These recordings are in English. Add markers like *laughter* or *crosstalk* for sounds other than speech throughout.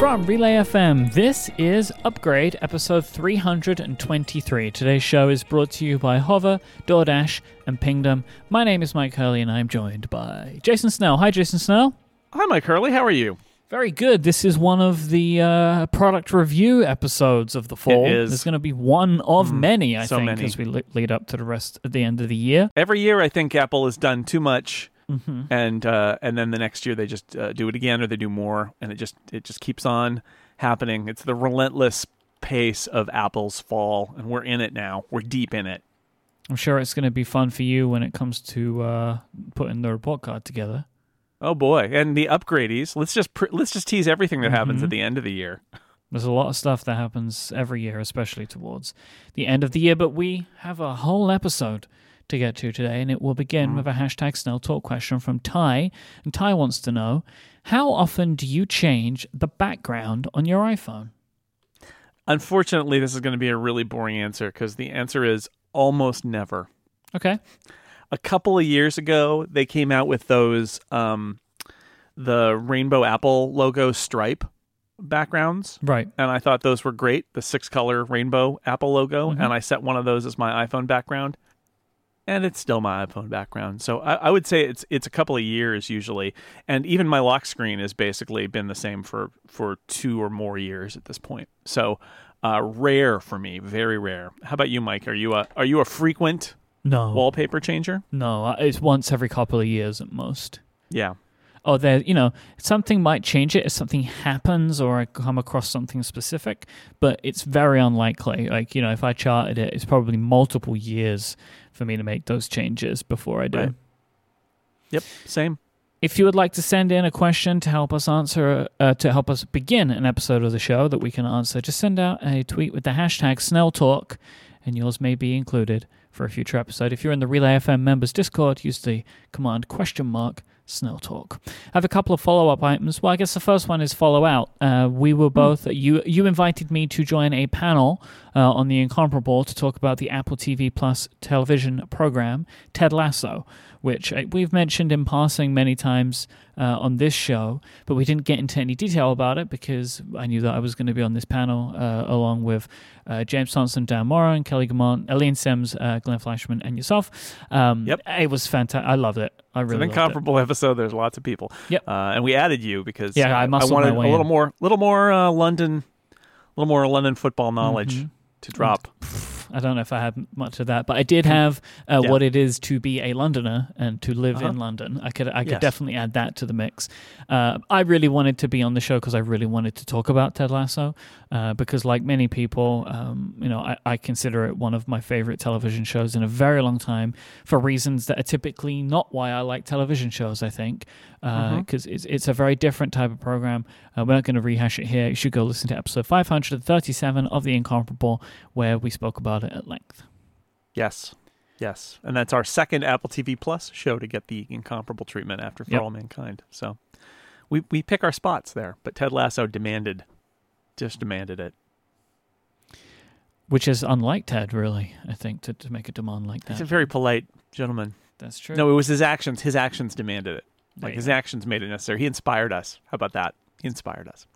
From Relay FM, this is Upgrade, episode 323. Today's show is brought to you by Hover, DoorDash, and Pingdom. My name is Myke Hurley, and I'm joined by Jason Snell. Hi, Jason Snell. Hi, Myke Hurley. How are you? Very good. This is one of the uh, product review episodes of the fall. It is. There's going to be one of many, I so think, many. as we lead up to the rest at the end of the year. Every year, I think Apple has done too much, Mm-hmm. and uh, and then the next year they just uh, do it again or they do more, and it just it just keeps on happening. It's the relentless pace of Apple's fall, and we're in it now. We're deep in it. I'm sure it's going to be fun for you when it comes to uh, putting the report card together. Oh boy! And the upgradies. Let's just pr- let's just tease everything that happens Mhm. at the end of the year. *laughs* There's a lot of stuff that happens every year, especially towards the end of the year. But we have a whole episode to get to today, and it will begin with a hashtag Snell Talk question from Ty. And Ty wants to know how often do you change the background on your iPhone? Unfortunately, this is going to be a really boring answer because the answer is almost never. Okay. a couple of years ago they came out with those um the rainbow apple logo stripe backgrounds Right. and i thought those were great the six color rainbow apple logo Mhm. and i set one of those as my iphone background and it's still my iphone background. So I, I would say it's it's a couple of years usually. And even my lock screen has basically been the same for for two or more years at this point. So uh, rare for me very rare. How about you Myke? Are you a are you a frequent No. wallpaper changer? No, it's once every couple of years at most. yeah. Or there, you know, something might change it if something happens or I come across something specific, but it's very unlikely. Like, you know, if I charted it, it's probably multiple years for me to make those changes before I do. Right. Yep, same. If you would like to send in a question to help us answer, uh, to help us begin an episode of the show that we can answer, just send out a tweet with the hashtag SnellTalk, and yours may be included for a future episode. If you're in the Relay FM members Discord, use the command question mark Snell Talk. I have a couple of follow up items. Well, I guess the first one is follow out. Uh, we were both you you invited me to join a panel uh, on the Incomparable to talk about the Apple TV Plus television program Ted Lasso, which uh, we've mentioned in passing many times uh, on this show, but we didn't get into any detail about it because I knew that I was going to be on this panel uh, along with uh, James Thomson, Dan Moren, Kelly Guimont, Elaine Sims, uh, Glenn Fleishman, and yourself. Um, Yep. It was fantastic. I loved it. I It's really an loved it. incomparable episode. There's lots of people. Yep. Uh, and we added you because Yeah, I muscled wanted a little in. more, little more uh, London, a little more London football knowledge Mhm. To drop. *laughs* I don't know if I had much of that, but I did have uh, Yeah. what it is to be a Londoner and to live Uh-huh. in London. I could I could Yes. definitely add that to the mix. Uh, I really wanted to be on the show because I really wanted to talk about Ted Lasso uh, because, like many people, um, you know, I, I consider it one of my favorite television shows in a very long time for reasons that are typically not why I like television shows. I think because Mhm. it's it's a very different type of program. Uh, we're not going to rehash it here. You should go listen to episode 537 of The Incomparable, where we spoke about it at length. Yes. Yes. And that's our second Apple TV Plus show to get the incomparable treatment after For Yep. All Mankind. So we, we pick our spots there. But Ted Lasso demanded, just demanded it. Which is unlike Ted, really, I think, to, to make a demand like that. He's a very polite gentleman. That's true. No, it was his actions. His actions demanded it. Like you his actions made it necessary. He inspired us. How about that? He inspired us.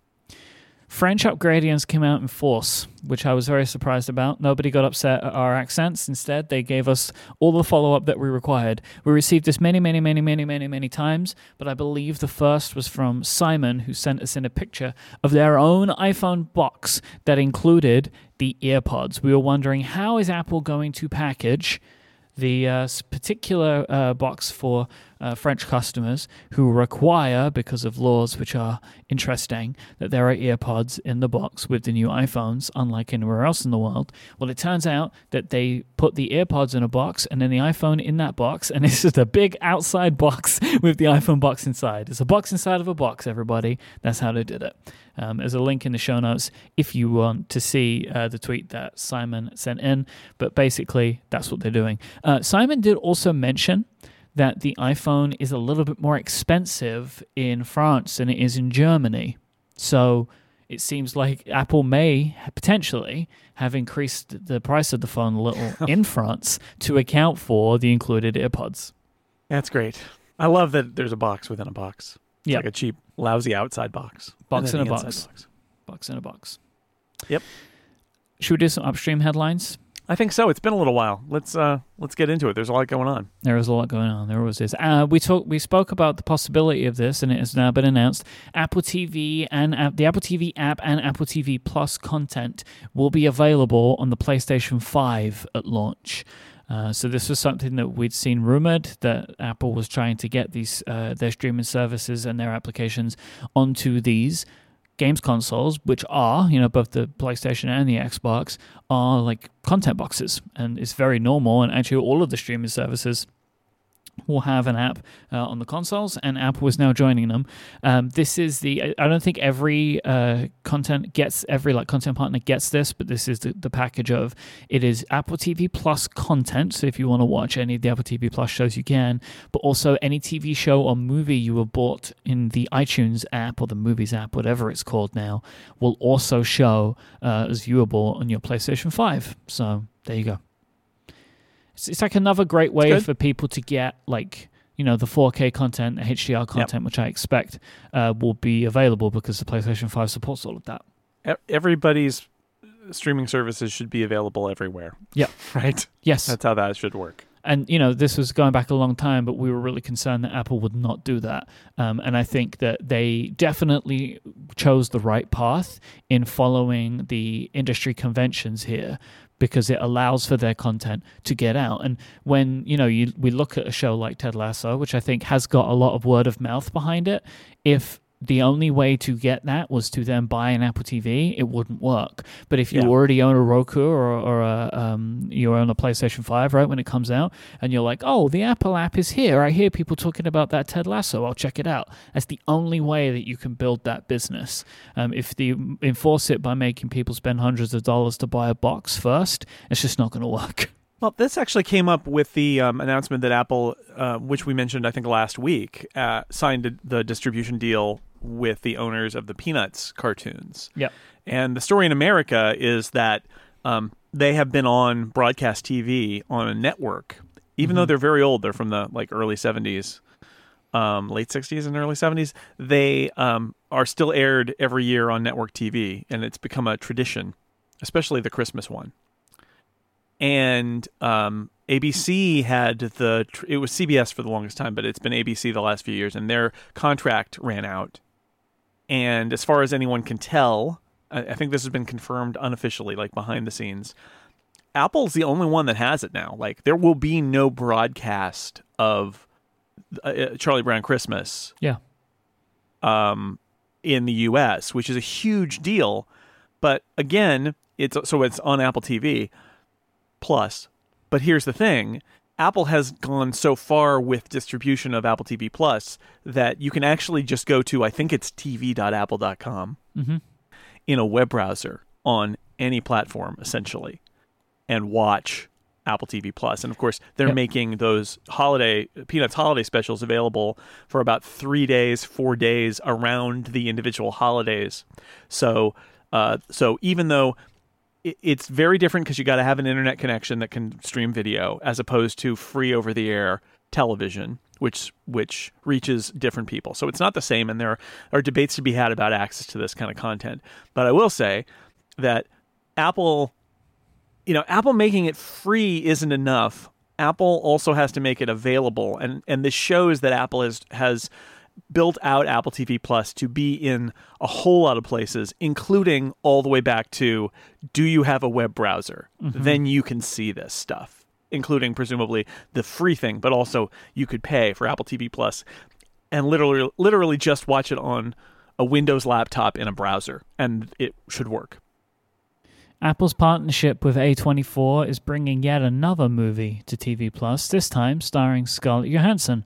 French upgradients came out in force, which I was very surprised about. Nobody got upset at our accents. Instead, they gave us all the follow up that we required. We received this many, many, many, many, many, many times, but I believe the first was from Simon, who sent us in a picture of their own iPhone box that included the earpods. We were wondering how is Apple going to package the uh, particular uh, box for uh, French customers who require, because of laws which are interesting, that there are earpods in the box with the new iPhones, unlike anywhere else in the world. Well, it turns out that they put the earpods in a box and then the iPhone in that box, and it's just a big outside box with the iPhone box inside. It's a box inside of a box, everybody. That's how they did it. Um, there's a link in the show notes if you want to see uh, the tweet that Simon sent in. But basically, that's what they're doing. Uh, Simon did also mention that the iPhone is a little bit more expensive in France than it is in Germany. So it seems like Apple may potentially have increased the price of the phone a little *laughs* in France to account for the included AirPods. That's great. I love that there's a box within a box. It's Yeah. like a cheap, lousy outside box. Box in a box. inside box. In a box. Yep. Should we do some upstream headlines? I think so. It's been a little while. Let's uh let's get into it. There's a lot going on. There is a lot going on. There always is. Uh, we talked. We spoke about the possibility of this, and it has now been announced. Apple TV and uh, the Apple TV app and Apple TV Plus content will be available on the PlayStation Five at launch. Uh, so this was something that we'd seen rumored that Apple was trying to get these uh, their streaming services and their applications onto these games consoles, which are, you know, both the PlayStation and the Xbox, are like content boxes. And it's very normal. And actually, all of the streaming services will have an app uh, on the consoles, and Apple is now joining them. Um, this is the I don't think every uh, content gets every like content partner gets this, but this is the, the package of it is Apple TV Plus content. So if you want to watch any of the Apple TV Plus shows, you can, but also any TV show or movie you were bought in the iTunes app or the Movies app, whatever it's called now, will also show uh, as viewable on your PlayStation Five. So there you go. It's, it's like another great way for people to get like you know the 4K content, the HDR content, yep. which I expect uh, will be available because the PlayStation 5 supports all of that. Everybody's streaming services should be available everywhere. Yeah. *laughs* Right. Yes. That's how that should work. And you know this was going back a long time, but we were really concerned that Apple would not do that. Um, and I think that they definitely chose the right path in following the industry conventions here because it allows for their content to get out. And when you know you we look at a show like Ted Lasso, which I think has got a lot of word of mouth behind it, if the only way to get that was to then buy an Apple TV, it wouldn't work. But if you yeah. already own a Roku or, or a, um, you own a PlayStation 5, right, when it comes out, and you're like, oh, the Apple app is here. I hear people talking about that Ted Lasso. I'll check it out. That's the only way that you can build that business. Um, if they enforce it by making people spend hundreds of dollars to buy a box first, it's just not going to work. *laughs* Well, this actually came up with the um, announcement that Apple, uh, which we mentioned, I think, last week, uh, signed the distribution deal with the owners of the Peanuts cartoons. Yep. And the story in America is that um, they have been on broadcast TV on a network, even mm-hmm. though they're very old. They're from the like early '70s, um, late '60s and early '70s. They um, are still aired every year on network TV, and it's become a tradition, especially the Christmas one and um, ABC had the it was CBS for the longest time, but it's been ABC the last few years, and their contract ran out. And as far as anyone can tell, I, I think this has been confirmed unofficially, like behind the scenes. Apple's the only one that has it now. Like there will be no broadcast of uh, uh Charlie Brown Christmas. Yeah. Um, in the U.S., which is a huge deal, but again, it's so it's on Apple TV Plus. But here's the thing Apple has gone so far with distribution of Apple TV Plus that you can actually just go to, I think it's tv.apple.com mm-hmm. in a web browser on any platform, essentially, and watch Apple TV Plus. And of course, they're yep. making those holiday Peanuts holiday specials available for about three days, four days around the individual holidays. So, uh, so even though it's very different because you got to have an internet connection that can stream video as opposed to free over the air television which which reaches different people. So it's not the same and there are debates to be had about access to this kind of content. But i will say that apple you know apple making it free isn't enough. Apple also has to make it available and and this shows that apple has has built out Apple TV Plus to be in a whole lot of places, including all the way back to do you have a web browser? Mm-hmm. Then you can see this stuff, including presumably the free thing, but also you could pay for Apple TV Plus and literally literally just watch it on a Windows laptop in a browser and it should work. Apple's partnership with A24 is bringing yet another movie to TV Plus, this time starring Scarlett Johansson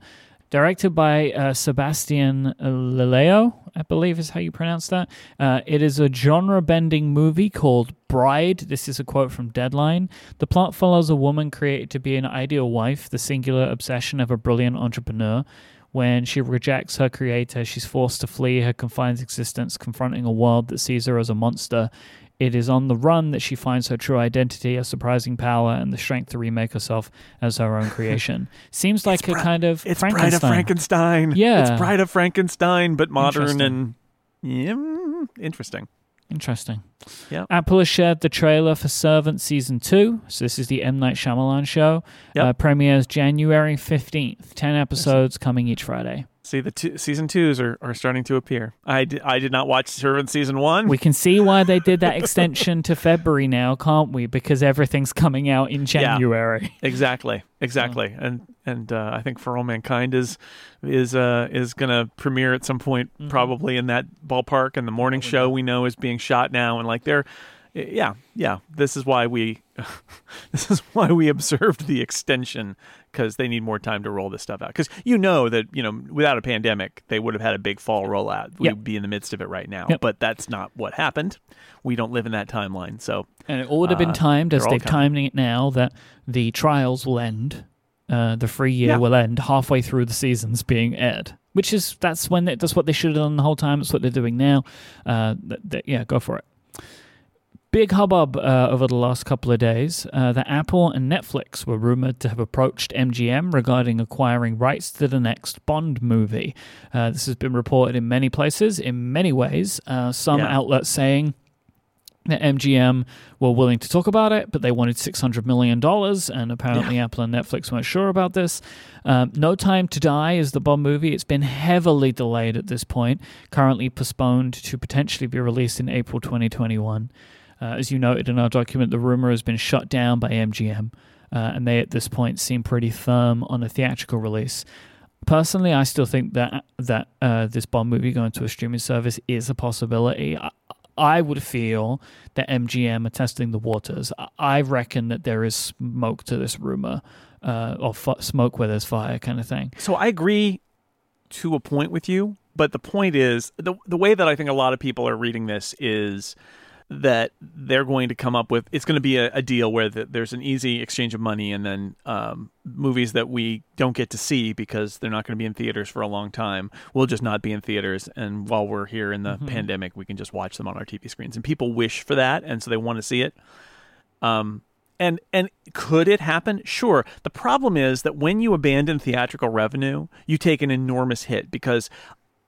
directed by uh, Sebastian Lelio, I believe is how you pronounce that. Uh, it is a genre bending movie called Bride. This is a quote from Deadline. The plot follows a woman created to be an ideal wife, the singular obsession of a brilliant entrepreneur. When she rejects her creator, she's forced to flee her confined existence, confronting a world that sees her as a monster. It is on the run that she finds her true identity, a surprising power, and the strength to remake herself as her own creation. *laughs* Seems like it's a kind of it's Frankenstein. Bride of Frankenstein. Yeah, it's Bride of Frankenstein, but modern and yeah, interesting. Interesting. Yeah. Apple has shared the trailer for Servant Season 2. So this is the M. Night Shyamalan show. Yep. Uh, premieres January 15th. 10 episodes coming each Friday. See, the two, season twos are, are starting to appear. I did, I did not watch Servant season one. We can see why they did that extension to February now, can't we? Because everything's coming out in January. *laughs* exactly, exactly, and and uh, I think For All Mankind is is uh, is going to premiere at some point, Mhm. probably in that ballpark. And the morning show we know is being shot now, and like they're, yeah, yeah. This is why we, *laughs* this is why we observed the extension because they need more time to roll this stuff out. Because you know that you know without a pandemic, they would have had a big fall rollout. We'd Yep. be in the midst of it right now, Yep. but that's not what happened. We don't live in that timeline, so And it all would have been Uh, timed as they're all they've coming. timing it now that the trials will end. Uh, the free year Yeah. will end halfway through the seasons being aired, which is that's when they, that's what they should have done the whole time. That's what they're doing now. Uh, th- th- yeah, go for it. Big hubbub uh, over the last couple of days uh, that Apple and Netflix were rumored to have approached MGM regarding acquiring rights to the next Bond movie. Uh, this has been reported in many places, in many ways. Uh, some Yeah. outlets saying that MGM were willing to talk about it, but they wanted $600 million, and apparently Apple and Netflix weren't sure about this. Um, no Time to Die is the Bond movie. It's been heavily delayed at this point, currently postponed to potentially be released in April 2021. Uh, as you noted in our document, the rumor has been shut down by MGM, uh, and they at this point seem pretty firm on a theatrical release. Personally, I still think that that uh, this Bond movie going to a streaming service is a possibility. I, I would feel that MGM are testing the waters. I- reckon that there is smoke to this rumor, uh, or f- smoke where there's fire, kind of thing. So I agree to a point with you, but the point is the the way that I think a lot of people are reading this is that they're going to come up with it's going to be a, a deal where the, there's an easy exchange of money and then um, movies that we don't get to see because they're not going to be in theaters for a long time will just not be in theaters and while we're here in the Mhm. pandemic we can just watch them on our TV screens and people wish for that and so they want to see it um, and and could it happen? Sure. The problem is that when you abandon theatrical revenue, you take an enormous hit because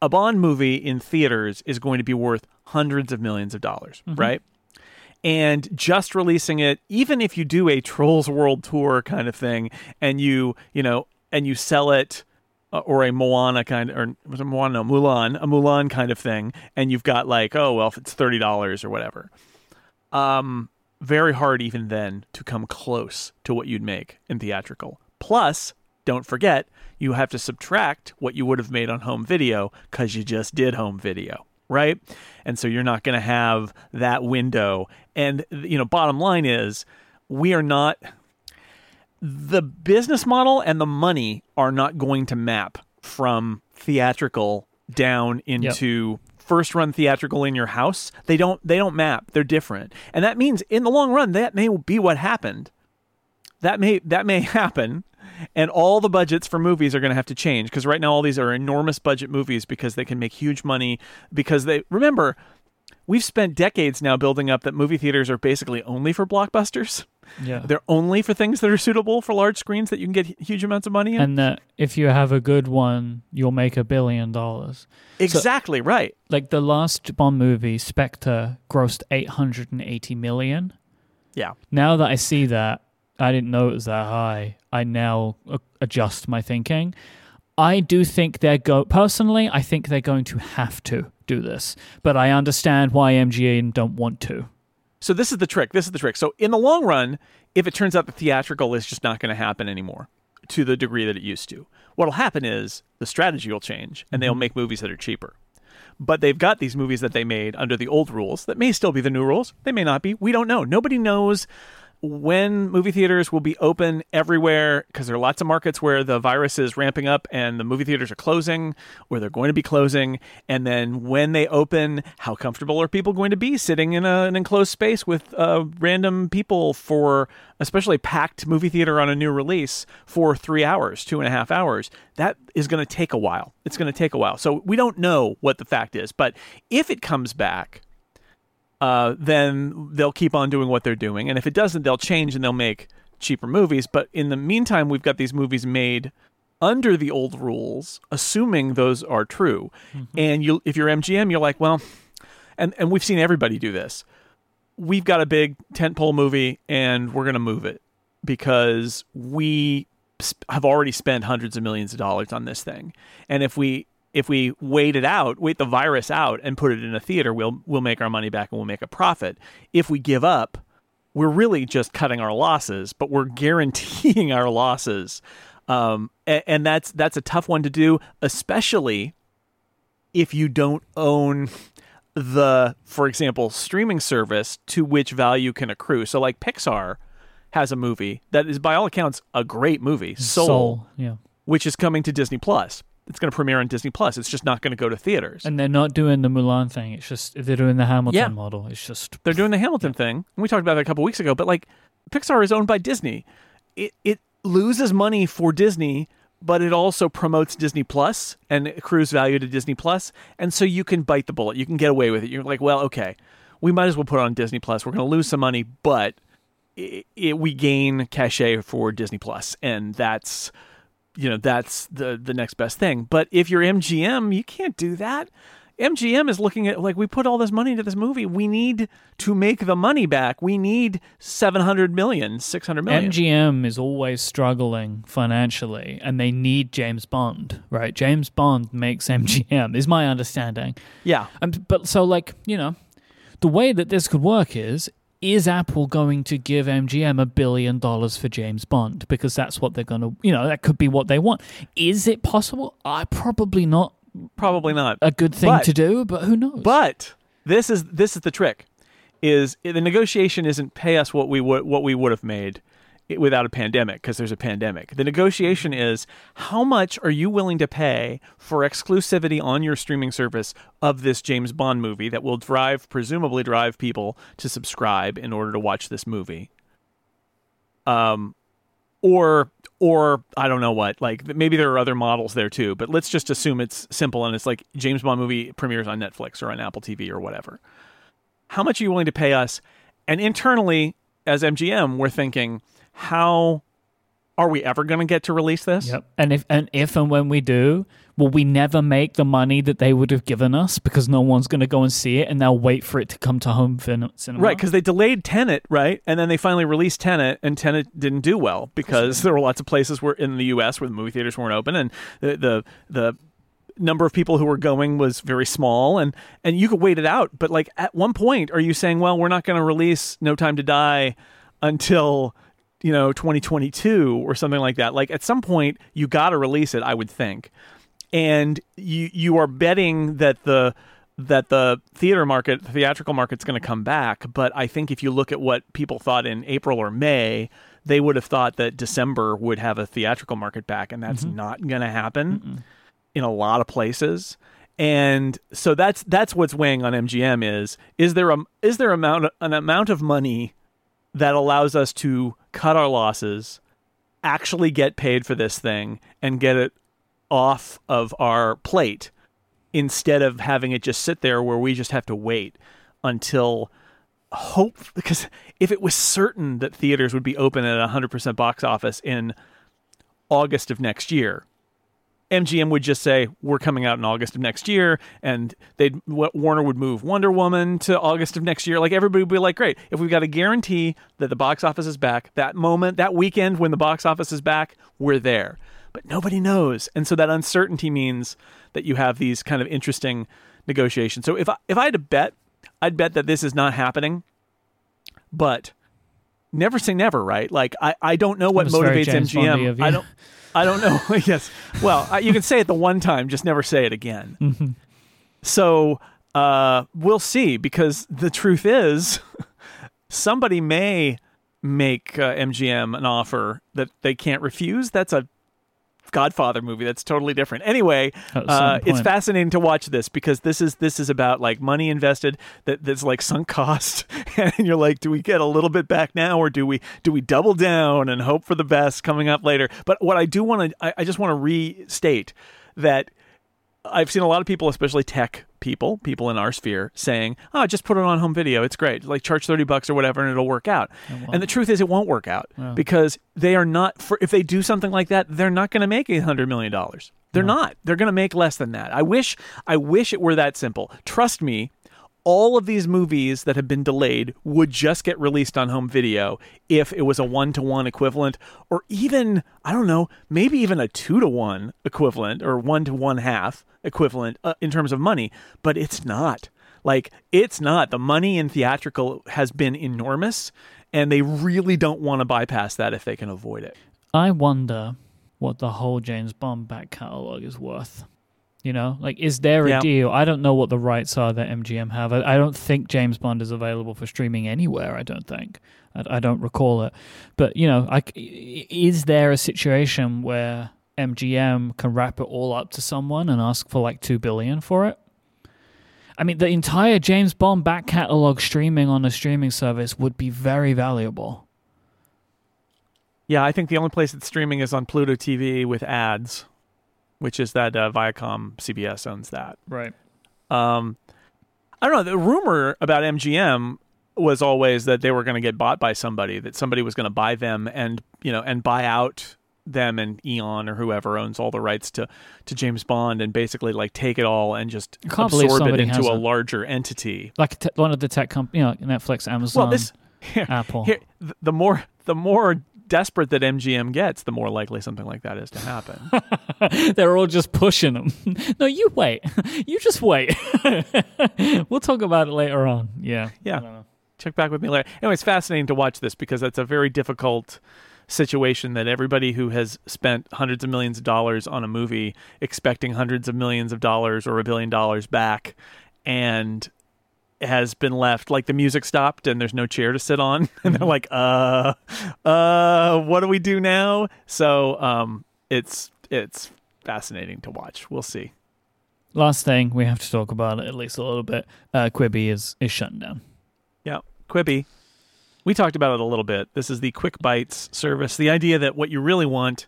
a Bond movie in theaters is going to be worth hundreds of millions of dollars, right? And just releasing it, even if you do a Trolls World Tour kind of thing, and you you know and you sell it. uh, Or a Moana kind, of, or was it Moana? No, Mulan, a Mulan kind of thing, and you've got like, oh well, if it's thirty dollars or whatever, um, very hard even then to come close to what you'd make in theatrical. Plus, don't forget, you have to subtract what you would have made on home video because you just did home video, right? And so you're not going to have that window. And, you know, bottom line is, we are not, the business model and the money are not going to map from theatrical down into first run theatrical in your house. They don't they don't map. They're different. And that means in the long run that may be what happened. That may that may *laughs* happen and all the budgets for movies are going to have to change because right now all these are enormous budget movies because they can make huge money because they remember we've spent decades now building up that movie theaters are basically only for blockbusters Yeah. they're only for things that are suitable for large screens that you can get huge amounts of money in And that if you have a good one, you'll make a billion dollars. exactly right Like the last Bond movie, Spectre, grossed 880 million. yeah Now that I see that, I didn't know it was that high. I now adjust my thinking. I do think they're go personally. I think they're going to have to do this, but I understand why MGM don't want to. So this is the trick. This is the trick. So in the long run, if it turns out the theatrical is just not going to happen anymore to the degree that it used to, what'll happen is the strategy will change and they'll mm-hmm. make movies that are cheaper. But they've got these movies that they made under the old rules that may still be the new rules. They may not be. We don't know. Nobody knows when movie theaters will be open everywhere because there are lots of markets where the virus is ramping up and the movie theaters are closing or they're going to be closing and then when they open how comfortable are people going to be sitting in a, an enclosed space with uh, random people for especially packed movie theater on a new release for three hours two and a half hours? That is going to take a while. It's going to take a while. So we don't know what the fact is but if it comes back uh, then they'll keep on doing what they're doing. And if it doesn't, they'll change and they'll make cheaper movies. But in the meantime, we've got these movies made under the old rules, assuming those are true. And you, if you're MGM, you're like, well, and and we've seen everybody do this. We've got a big tentpole movie, and we're going to move it because we have already spent hundreds of millions of dollars on this thing, and if we if we wait it out, wait the virus out, and put it in a theater, we'll we'll make our money back and we'll make a profit. If we give up, we're really just cutting our losses, but we're guaranteeing our losses, um, and, and that's that's a tough one to do, especially if you don't own the, for example, streaming service to which value can accrue. So, like Pixar has a movie that is, by all accounts, a great movie, Soul, Soul, yeah. which is coming to Disney Plus. It's going to premiere on Disney Plus. It's just not going to go to theaters. And they're not doing the Mulan thing. It's just they're doing the Hamilton Yeah. model. It's just They're doing the Hamilton thing. And we talked about that a couple weeks ago, but like Pixar is owned by Disney. It it loses money for Disney, but it also promotes Disney Plus and accrues value to Disney Plus. And so you can bite the bullet. You can get away with it. You're like, well, okay, we might as well put it on Disney Plus. We're going to lose some money, but it, it, we gain cachet for Disney Plus, and that's you know that's the the next best thing. But if you're MGM, you can't do that. MGM is looking at like we put all this money into this movie. We need to make the money back. We need 700 million, 600 million. MGM is always struggling financially, and they need James Bond, right? James Bond makes MGM, is my understanding. yeah. Um, but so, like, you know, the way that this could work is is Apple going to give MGM a billion dollars for James Bond? Because that's what they're going to, you know, that could be what they want. Is it possible? I probably not Probably not. a good thing But- to do, but who knows? But this is this is the trick: is the negotiation isn't pay us what we would what we would have made without a pandemic because there's a pandemic. The negotiation is how much are you willing to pay for exclusivity on your streaming service of this James Bond movie that will drive presumably drive people to subscribe in order to watch this movie. Um or or I don't know what. Like maybe there are other models there too, but let's just assume it's simple and it's like James Bond movie premieres on Netflix or on Apple TV or whatever. How much are you willing to pay us? And internally, as MGM, we're thinking, how are we ever going to get to release this? Yep. And if and if and when we do, will we never make the money that they would have given us because no one's going to go and see it and they'll wait for it to come to home cinema? Right, because they delayed Tenet, right, and then they finally released Tenet, and Tenet didn't do well because there were lots of places where in the U.S. where the movie theaters weren't open, and the the, the number of people who were going was very small, and and you could wait it out. But like at one point, are you saying, well, we're not going to release No Time to Die until you know 2022 or something like that? Like at some point, you got to release it, I would think and you you are betting that the that the theater market, the theatrical market's going to come back. But I think if you look at what people thought in April or May, they would have thought that December would have a theatrical market back, and that's mm-hmm. not going to happen in a lot of places. And so that's that's what's weighing on MGM is is there a is there amount an amount of money that allows us to cut our losses, actually get paid for this thing, and get it off of our plate instead of having it just sit there where we just have to wait until hope *laughs* because if it was certain that theaters would be open at 100% box office in August of next year MGM would just say we're coming out in August of next year, and they'd Warner would move Wonder Woman to August of next year. Like everybody would be like, great, if we've got a guarantee that the box office is back, that moment, that weekend when the box office is back, we're there. But nobody knows, and so that uncertainty means that you have these kind of interesting negotiations. So if I, if I had to bet, I'd bet that this is not happening, but never say never, right? Like I, I don't know what motivates MGM. I don't. I don't know. *laughs* yes. Well, I, you can say it the one time, just never say it again. *laughs* Mm-hmm. So uh, we'll see, because the truth is, *laughs* somebody may make uh, MGM an offer that they can't refuse. That's a Godfather movie. That's totally different. Anyway, uh, it's fascinating to watch this because this is this is about like money invested that that's like sunk cost, *laughs* and you're like, do we get a little bit back now, or do we do we double down and hope for the best coming up later? But what I do want to, I, I just want to restate that I've seen a lot of people, especially tech people, people in our sphere, saying, "Oh, just put it on home video. It's great. Like charge thirty bucks or whatever, and it'll work out." And the truth is, it won't work out because they are not. For if they do something like that, they're not going to make eight hundred million dollars. They're not. They're going to make less than that. I wish. I wish it were that simple. Trust me. All of these movies that have been delayed would just get released on home video if it was a one to one equivalent, or even, I don't know, maybe even a two to one equivalent or one to one half equivalent uh, in terms of money. But it's not. Like, it's not. The money in theatrical has been enormous, and they really don't want to bypass that if they can avoid it. I wonder what the whole James Bond back catalog is worth. You know, like, is there a Yeah. deal? I don't know what the rights are that MGM have. I, I don't think James Bond is available for streaming anywhere. I don't think. I, I don't recall it. But you know, I c is there a situation where MGM can wrap it all up to someone and ask for like two billion for it? I mean, the entire James Bond back catalog streaming on a streaming service would be very valuable. Yeah, I think the only place it's streaming is on Pluto TV with ads, which is that uh, Viacom CBS owns that. Right. Um, I don't know. The rumor about MGM was always that they were going to get bought by somebody, that somebody was going to buy them and you know and buy out them and Eon or whoever owns all the rights to to James Bond and basically like take it all and just I can't believe absorb it into a a- larger entity. Like te- one of the tech companies, you know, Netflix, Amazon, Well, this *laughs* here, Apple. here, the more the more desperate that MGM gets, the more likely something like that is to happen. *laughs* They're all just pushing them. *laughs* no, you wait. *laughs* You just wait. we'll talk about it later on. Yeah. Yeah. I don't know. check back with me later. Anyway, it's fascinating to watch this because that's a very difficult situation that everybody who has spent hundreds of millions of dollars on a movie expecting hundreds of millions of dollars or a billion dollars back and has been left like the music stopped and there's no chair to sit on *laughs* and they're like uh uh what do we do now so um it's it's fascinating to watch we'll see Last thing we have to talk about it at least a little bit. Uh, Quibi is is shutting down. Yeah, Quibi. We talked about it a little bit. This is the Quick Bites service. The idea that what you really want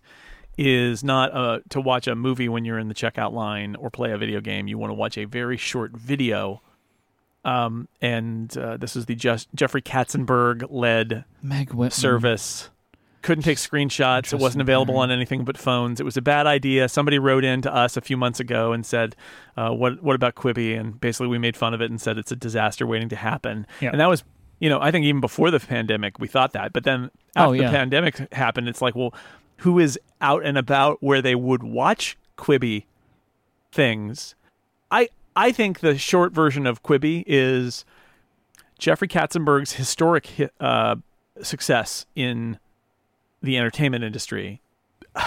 is not uh, to watch a movie when you're in the checkout line or play a video game. You want to watch a very short video. Um, and uh, this is the Just- Jeffrey Katzenberg led Meg Whitman. service. Couldn't take screenshots. It wasn't available on anything but phones. It was a bad idea. Somebody wrote in to us a few months ago and said, uh, "What what about Quibi?" And basically, we made fun of it and said it's a disaster waiting to happen. Yeah. And that was, you know, I think even before the pandemic, we thought that. But then after Oh, yeah. the pandemic happened, it's like, well, who is out and about where they would watch Quibi things? I I think the short version of Quibi is Jeffrey Katzenberg's historic uh, success in the entertainment industry *sighs*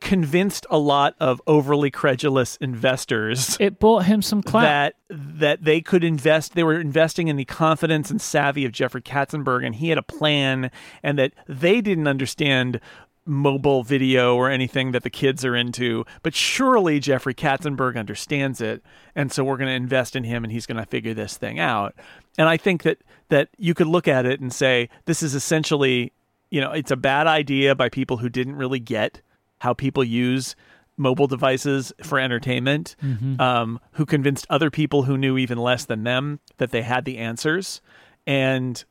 convinced a lot of overly credulous investors It bought him some clout. that that they could invest they were investing in the confidence and savvy of Jeffrey Katzenberg and he had a plan and that they didn't understand mobile video or anything that the kids are into but surely Jeffrey Katzenberg understands it and so we're going to invest in him and he's going to figure this thing out. And I think that that you could look at it and say this is essentially you know it's a bad idea by people who didn't really get how people use mobile devices for entertainment um, who convinced other people who knew even less than them that they had the answers. And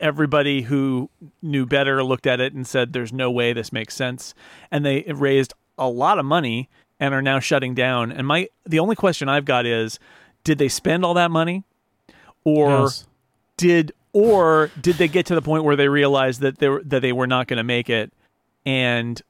everybody who knew better looked at it and said there's no way this makes sense. And they raised a lot of money and are now shutting down. And my the only question i've got is did they spend all that money? Or Yes. did or did they get to the point where they realized that they were, that they were not going to make it and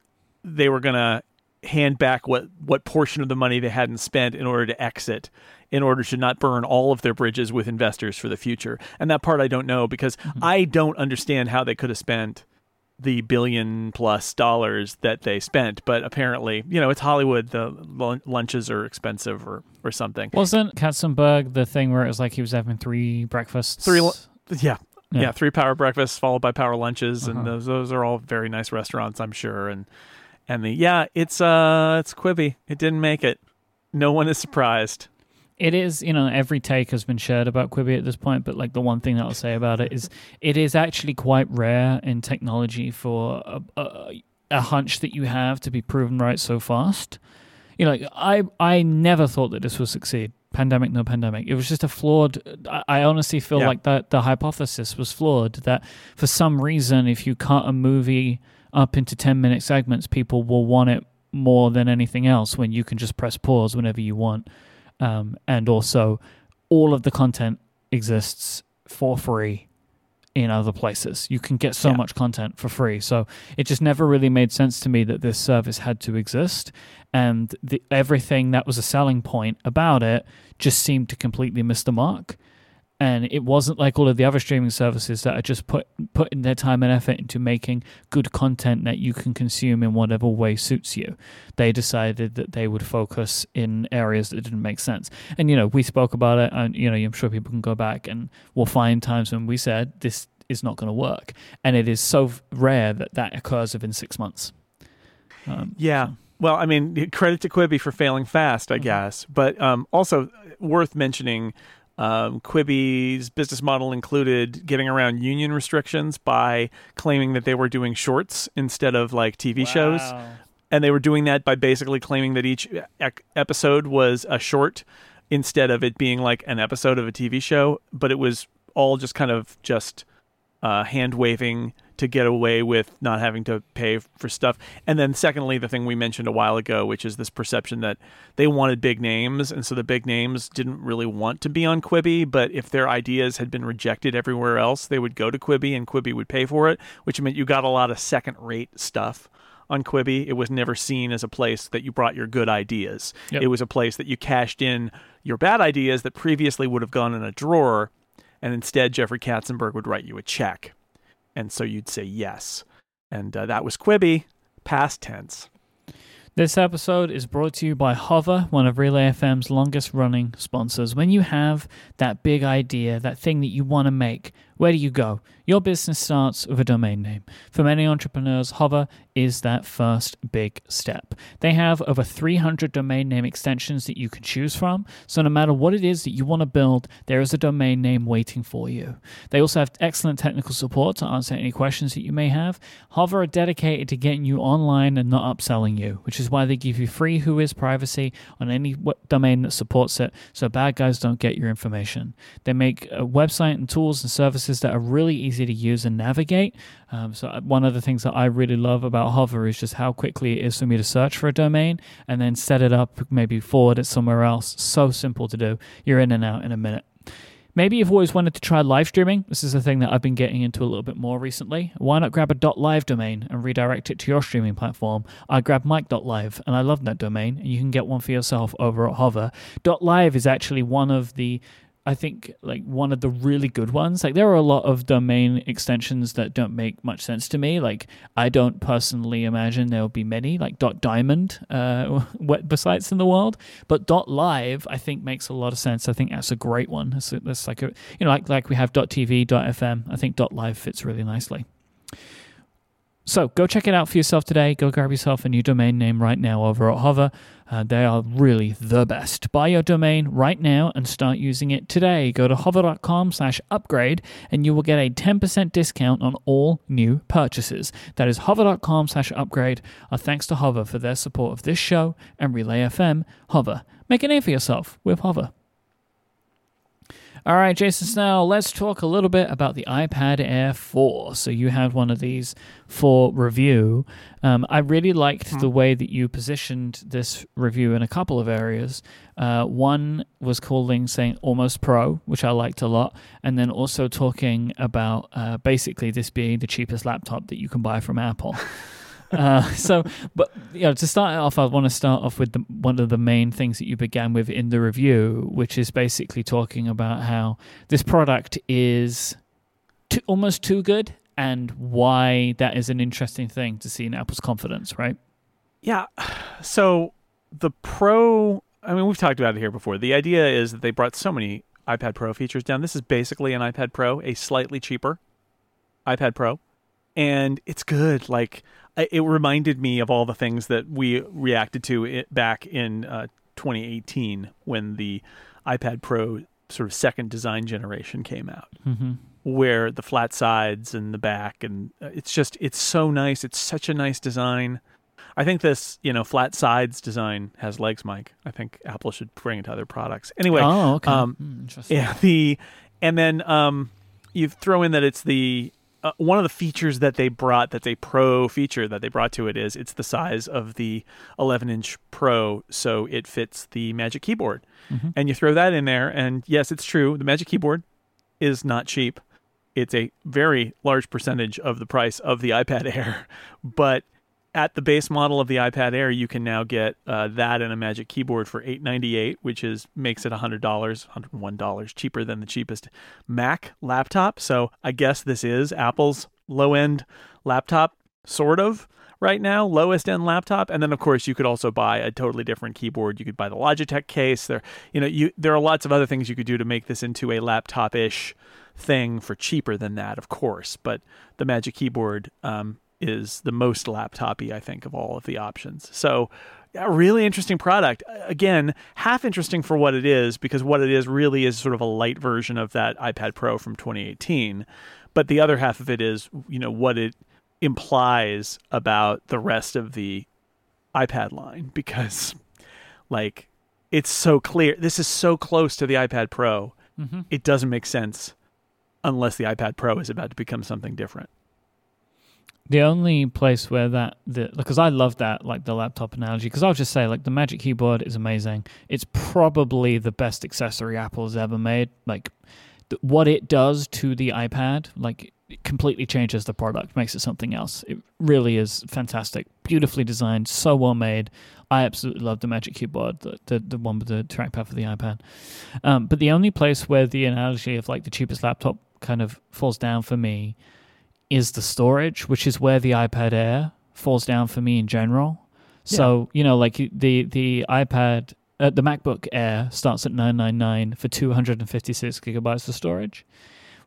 they were going to hand back what what portion of the money they hadn't spent in order to exit in order to not burn all of their bridges with investors for the future and that part I don't know because I don't understand how they could have spent the billion plus dollars that they spent but apparently you know it's Hollywood the lun- lunches are expensive or or something Wasn't Katzenberg the thing where it was like he was having three breakfasts? Three yeah. Yeah. yeah. three power breakfasts followed by power lunches, and Uh-huh. those those are all very nice restaurants, I'm sure. And and the yeah, it's uh it's Quibi. It didn't make it. No one is surprised. It is, you know, every take has been shared about Quibi at this point, but like the one thing that I'll say about it is it is actually quite rare in technology for a, a, a hunch that you have to be proven right so fast. You know, like, I I never thought that this would succeed. Pandemic, no pandemic. It was just a flawed. I, I honestly feel Yeah. like that the hypothesis was flawed. That for some reason, if you cut a movie up into ten minute segments, people will want it more than anything else. When you can just press pause whenever you want um, and also all of the content exists for free in other places. You can get so Yeah. much content for free. So it just never really made sense to me that this service had to exist. And the, everything that was a selling point about it just seemed to completely miss the mark. And it wasn't like all of the other streaming services that are just put putting their time and effort into making good content that you can consume in whatever way suits you. They decided that they would focus in areas that didn't make sense. And you know, we spoke about it, and you know, I'm sure people can go back and we'll find times when we said this is not going to work, and it is so rare that that occurs within six months. Um, Yeah. Well, I mean, credit to Quibi for failing fast, I Mhm. guess. But um, also worth mentioning, um, Quibi's business model included getting around union restrictions by claiming that they were doing shorts instead of like TV shows. And they were doing that by basically claiming that each ec- episode was a short instead of it being like an episode of a TV show. But it was all just kind of just uh, hand waving to get away with not having to pay for stuff. And then, secondly, the thing we mentioned a while ago, which is this perception that they wanted big names, and so the big names didn't really want to be on Quibi. But if their ideas had been rejected everywhere else, they would go to Quibi, and Quibi would pay for it, which meant you got a lot of second-rate stuff on Quibi. It was never seen as a place that you brought your good ideas. Yep. It was a place that you cashed in your bad ideas that previously would have gone in a drawer, and instead Jeffrey Katzenberg would write you a check, and so you'd say yes, and uh, that was Quibi, past tense. This episode is brought to you by Hover, one of Relay FM's longest running sponsors. When you have that big idea, that thing that you want to make, where do you go? Your business starts with a domain name. For many entrepreneurs, Hover is that first big step. They have over 300 domain name extensions that you can choose from. So no matter what it is that you want to build, there is a domain name waiting for you. They also have excellent technical support to answer any questions that you may have. Hover are dedicated to getting you online and not upselling you, which is why they give you free Who Is privacy on any domain that supports it, so bad guys don't get your information. They make a website and tools and services that are really easy to use and navigate. Um, so uh, one of the things that I really love about Hover is just how quickly it is for me to search for a domain and then set it up, maybe forward it somewhere else. So simple to do. You're in and out in a minute. Maybe you've always wanted to try live streaming. This is a thing that I've been getting into a little bit more recently. Why not grab a .live domain and redirect it to your streaming platform? I grabbed mic.live and I love that domain, and you can get one for yourself over at Hover. .live is actually one of the I think like one of the really good ones. Like there are a lot of domain extensions that don't make much sense to me. Like I don't personally imagine there will be many like .diamond uh, *laughs* websites in the world, but .live I think makes a lot of sense. I think that's a great one. That's, that's like a you know like like we have .tv, .fm. I think .live fits really nicely. So go check it out for yourself today. Go grab yourself a new domain name right now over at Hover. Uh, they are really the best. Buy your domain right now and start using it today. Go to hover.com slash upgrade and you will get a 10% discount on all new purchases. That is hover.com slash upgrade. Our thanks to Hover for their support of this show and Relay FM. Hover. Make a name for yourself with Hover. All right, Jason Snell, let's talk a little bit about the iPad Air 4. So, you had one of these for review. Um, I really liked the way that you positioned this review in a couple of areas. Uh, one was calling saying almost pro, which I liked a lot, and then also talking about uh, basically this being the cheapest laptop that you can buy from Apple. *laughs* Uh, *laughs* so, but you know, to start off, I want to start off with the, one of the main things that you began with in the review, which is basically talking about how this product is too, almost too good, and why that is an interesting thing to see in Apple's confidence, right? Yeah. So the Pro, I mean, we've talked about it here before. The idea is that they brought so many iPad Pro features down. This is basically an iPad Pro, a slightly cheaper iPad Pro, and it's good. Like it reminded me of all the things that we reacted to it back in uh, 2018 when the iPad Pro sort of second design generation came out Mm-hmm. where the flat sides and the back and uh, it's just it's so nice it's such a nice design i think this you know flat sides design has legs Myke i think apple should bring it to other products anyway oh, okay. um, Hmm, interesting. yeah the and then um you throw in that it's the uh, one of the features that they brought that's a pro feature that they brought to it is it's the size of the 11 inch pro so it fits the magic keyboard Mhm. and you throw that in there and yes it's true the magic keyboard is not cheap. It's a very large percentage of the price of the iPad *laughs* Air, but at the base model of the iPad Air, you can now get uh, that and a Magic Keyboard for eight ninety eight, which is makes it hundred dollars, hundred one dollars cheaper than the cheapest Mac laptop. So I guess this is Apple's low end laptop, sort of right now, lowest end laptop. And then of course you could also buy a totally different keyboard. You could buy the Logitech case. There, you know, you there are lots of other things you could do to make this into a laptop ish thing for cheaper than that, of course. But the Magic Keyboard um, is the most laptopy, I think, of all of the options. So, a really interesting product. Again, half interesting for what it is, because what it is really is sort of a light version of that iPad Pro from 2018. But the other half of it is, you know, what it implies about the rest of the iPad line, *laughs* because, like, it's so clear. This is so close to the iPad Pro. Mm-hmm. It doesn't make sense unless the iPad Pro is about to become something different. The only place where that the because I love that like the laptop analogy because I'll just say like the Magic Keyboard is amazing. It's probably the best accessory Apple's ever made. Like th- what it does to the iPad, like it completely changes the product, makes it something else. It really is fantastic, beautifully designed, so well made. I absolutely love the Magic Keyboard, the the, the one with the trackpad for the iPad. Um, but the only place where the analogy of like the cheapest laptop kind of falls down for me is the storage, which is where the iPad Air falls down for me in general. So you know, like the the iPad, uh, the MacBook Air starts at nine nine nine for two hundred and fifty six gigabytes of storage,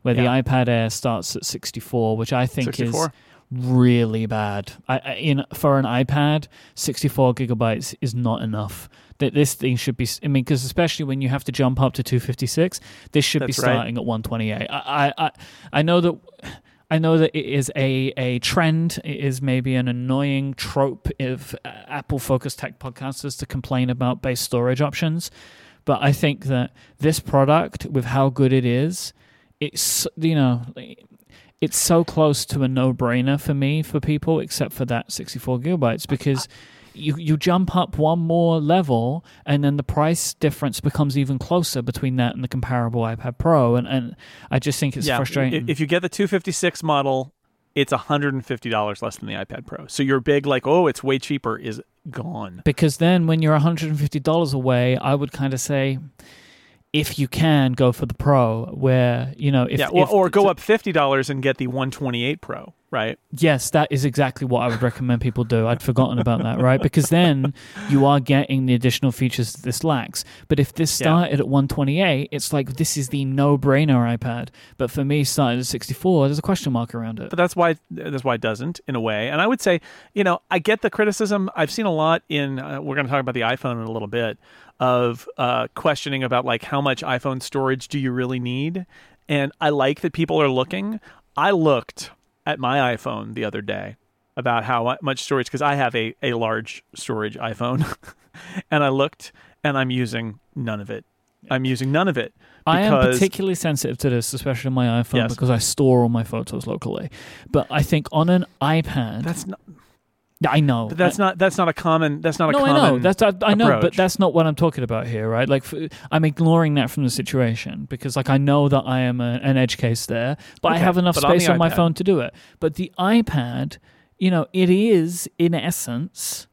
where Yeah. the iPad Air starts at sixty four, which I think is really bad. I, I in for an iPad, sixty four gigabytes is not enough. That this thing should be. I mean, because especially when you have to jump up to two fifty six, this should be That's right. starting at one twenty eight. I, I I I know that. I know that it is a, a trend. It is maybe an annoying trope of uh, Apple focused tech podcasters to complain about base storage options. But I think that this product, with how good it is, it's, you know, it's so close to a no brainer for me, for people, except for that 64 gigabytes, because you, you jump up one more level and then the price difference becomes even closer between that and the comparable iPad Pro. And, and I just think it's yeah, frustrating. If you get the 256 model, it's $150 less than the iPad Pro. So your big like, oh, it's way cheaper is gone. because then when you're $150 away i would kind of say if you can go for the pro where you know if, yeah, or, if- or go up $50 and get the 128 Pro, right? yes that is exactly what i would recommend people do i'd forgotten about that right because then you are getting the additional features that this lacks but if this Yeah. started at 128 it's like this is the no-brainer ipad but for me starting at 64 there's a question mark around it But that's why that's why it doesn't in a way. And I would say, you know, I get the criticism. I've seen a lot in. Uh, we're going to talk about the iPhone in a little bit of uh, questioning about like how much iPhone storage do you really need? And I like that people are looking. I looked at my iPhone the other day about how much storage because I have a a large storage iPhone, *laughs* and I looked and I'm using none of it. I'm using none of it. I am particularly sensitive to this, especially on my iPhone, Yes. because I store all my photos locally. But I think on an iPad, That's not. I know. But that's not. That's not a common. That's not a no, I know. That's I, I know, but that's not what I'm talking about here, right? Like, f I'm ignoring that from the situation because, like, I know that I am a, an edge case there, but I have enough but on space on, my phone to do it. But the iPad, you know, it is in essence,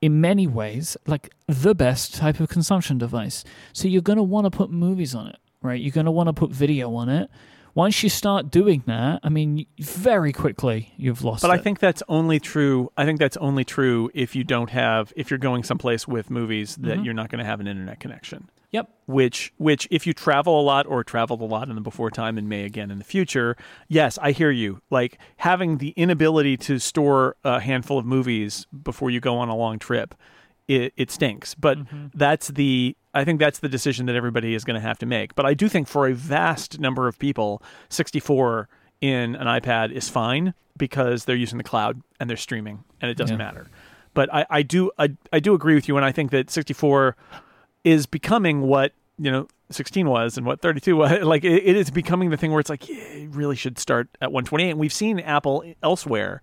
in many ways, like the best type of consumption device. So you're going to want to put movies on it, right? You're going to want to put video on it. Once you start doing that, I mean, very quickly you've lost But I it. think that's only true. I think that's only true if you don't have if you're going someplace with movies that Mhm. you're not going to have an internet connection. Yep. Which which if you travel a lot or traveled a lot in the before time and may again in the future, yes, I hear you. Like having the inability to store a handful of movies before you go on a long trip, it, it stinks. But Mm-hmm. that's the I think that's the decision that everybody is going to have to make. But I do think for a vast number of people, 64 in an iPad is fine because they're using the cloud and they're streaming and it doesn't Yeah. matter. But I, I do I, I do agree with you and I think that 64 is becoming what, you know, 16 was and what 32 was. *laughs* Like it, it is becoming the thing where it's like yeah, it really should start at 128 and we've seen Apple elsewhere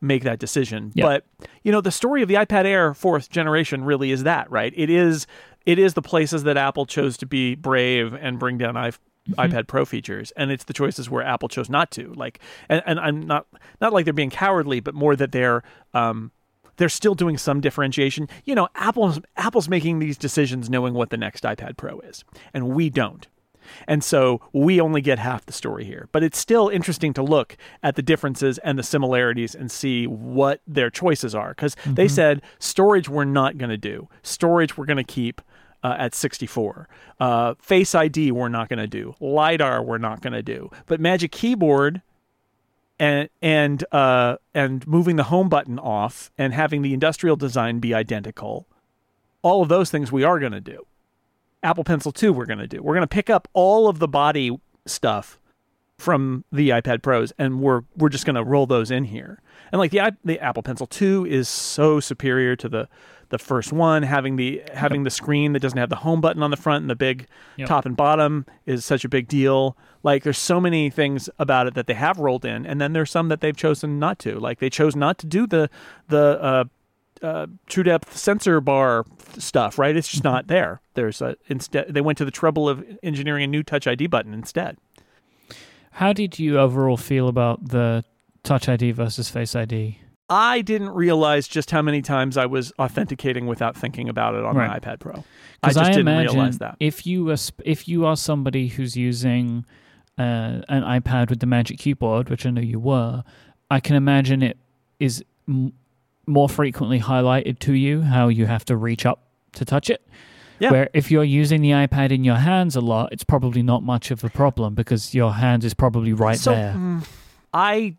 make that decision. Yeah. But you know, the story of the iPad Air fourth generation really is that, right? It is it is the places that Apple chose to be brave and bring down i iPad Pro features, and it's the choices where Apple chose not to. Like, and, and I'm not not like they're being cowardly, but more that they're um, they're still doing some differentiation. You know, Apple's Apple's making these decisions knowing what the next iPad Pro is, and we don't. And so we only get half the story here. But it's still interesting to look at the differences and the similarities and see what their choices are. Because mm-hmm. they said storage we're not going to do, storage we're going to keep. Uh, at 64. Uh, Face ID, we're not going to do. LiDAR, we're not going to do. But Magic Keyboard and and uh, and moving the home button off and having the industrial design be identical, all of those things we are going to do. Apple Pencil 2 we're going to do. We're going to pick up all of the body stuff from the iPad Pros and we're we're just going to roll those in here. And like the the Apple Pencil 2 is so superior to the the first one having the having yep. the screen that doesn't have the home button on the front and the big yep. top and bottom is such a big deal. Like there's so many things about it that they have rolled in and then there's some that they've chosen not to. Like they chose not to do the the uh, uh, true depth sensor bar stuff, right? It's just not there. There's a instead they went to the trouble of engineering a new Touch ID button instead. How did you overall feel about the Touch ID versus Face ID? I didn't realize just how many times I was authenticating without thinking about it on right. the iPad Pro. I just I didn't realize that. If you are, if you are somebody who's using uh, an iPad with the Magic Keyboard, which I know you were, I can imagine it is more frequently highlighted to you how you have to reach up to touch it. Yeah. Where if you're using the iPad in your hands a lot, it's probably not much of a problem because your hand is probably right so, there. Mm, I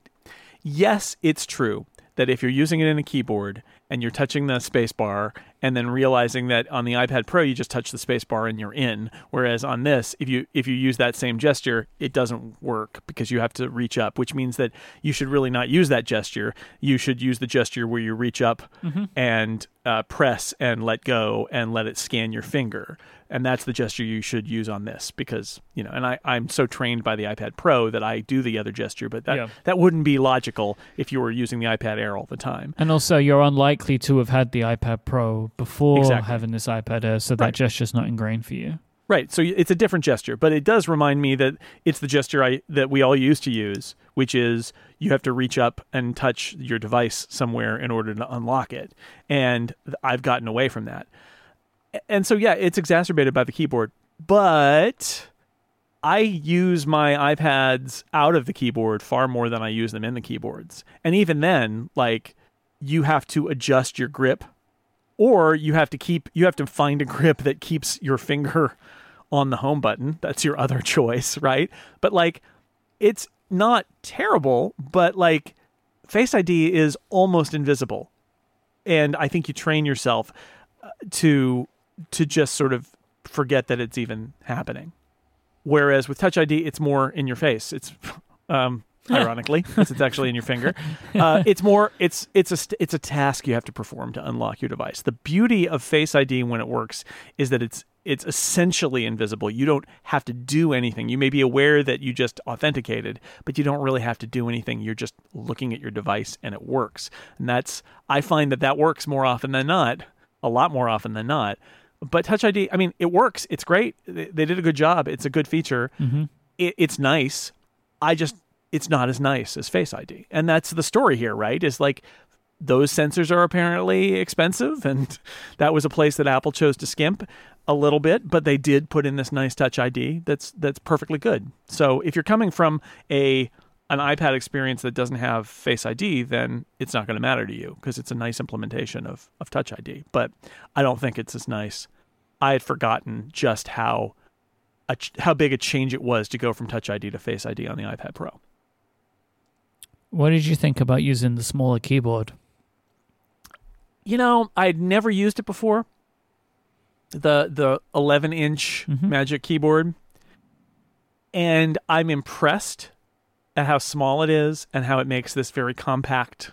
yes, it's true that if you're using it in a keyboard and you're touching the space bar and then realizing that on the iPad Pro you just touch the space bar and you're in. Whereas on this if you if you use that same gesture it doesn't work because you have to reach up which means that you should really not use that gesture. You should use the gesture where you reach up mm-hmm. and uh, press and let go and let it scan your finger and that's the gesture you should use on this because you know and I, i'm so trained by the ipad pro that i do the other gesture but that, yeah. that wouldn't be logical if you were using the ipad air all the time and also you're unlikely to have had the ipad pro before exactly. having this ipad air so that right. gesture's not ingrained for you right so it's a different gesture but it does remind me that it's the gesture I, that we all used to use which is you have to reach up and touch your device somewhere in order to unlock it and i've gotten away from that and so yeah, it's exacerbated by the keyboard. But I use my iPads out of the keyboard far more than I use them in the keyboards. And even then, like you have to adjust your grip or you have to keep you have to find a grip that keeps your finger on the home button. That's your other *laughs* choice, right? But like it's not terrible, but like Face ID is almost invisible. And I think you train yourself uh, to to just sort of forget that it's even happening. Whereas with Touch ID, it's more in your face. It's *laughs* um, *laughs* ironically, since it's actually in your finger. Uh, *laughs* it's more. It's it's a it's a task you have to perform to unlock your device. The beauty of Face ID when it works is that it's it's essentially invisible. You don't have to do anything. You may be aware that you just authenticated, but you don't really have to do anything. You're just looking at your device and it works. And that's I find that that works more often than not, a lot more often than not. But Touch ID, I mean, it works. It's great. They, they did a good job. It's a good feature. Mm-hmm. It, it's nice. I just, it's not as nice as Face ID. And that's the story here, right? Is like those sensors are apparently expensive. And *laughs* that was a place that Apple chose to skimp a little bit, but they did put in this nice Touch ID that's that's perfectly good. So if you're coming from a an iPad experience that doesn't have Face ID, then it's not going to matter to you because it's a nice implementation of, of Touch ID. But I don't think it's as nice. I had forgotten just how a, how big a change it was to go from Touch ID to Face ID on the iPad Pro. What did you think about using the smaller keyboard? You know, I'd never used it before. The the 11 inch mm-hmm. Magic Keyboard, and I'm impressed at how small it is and how it makes this very compact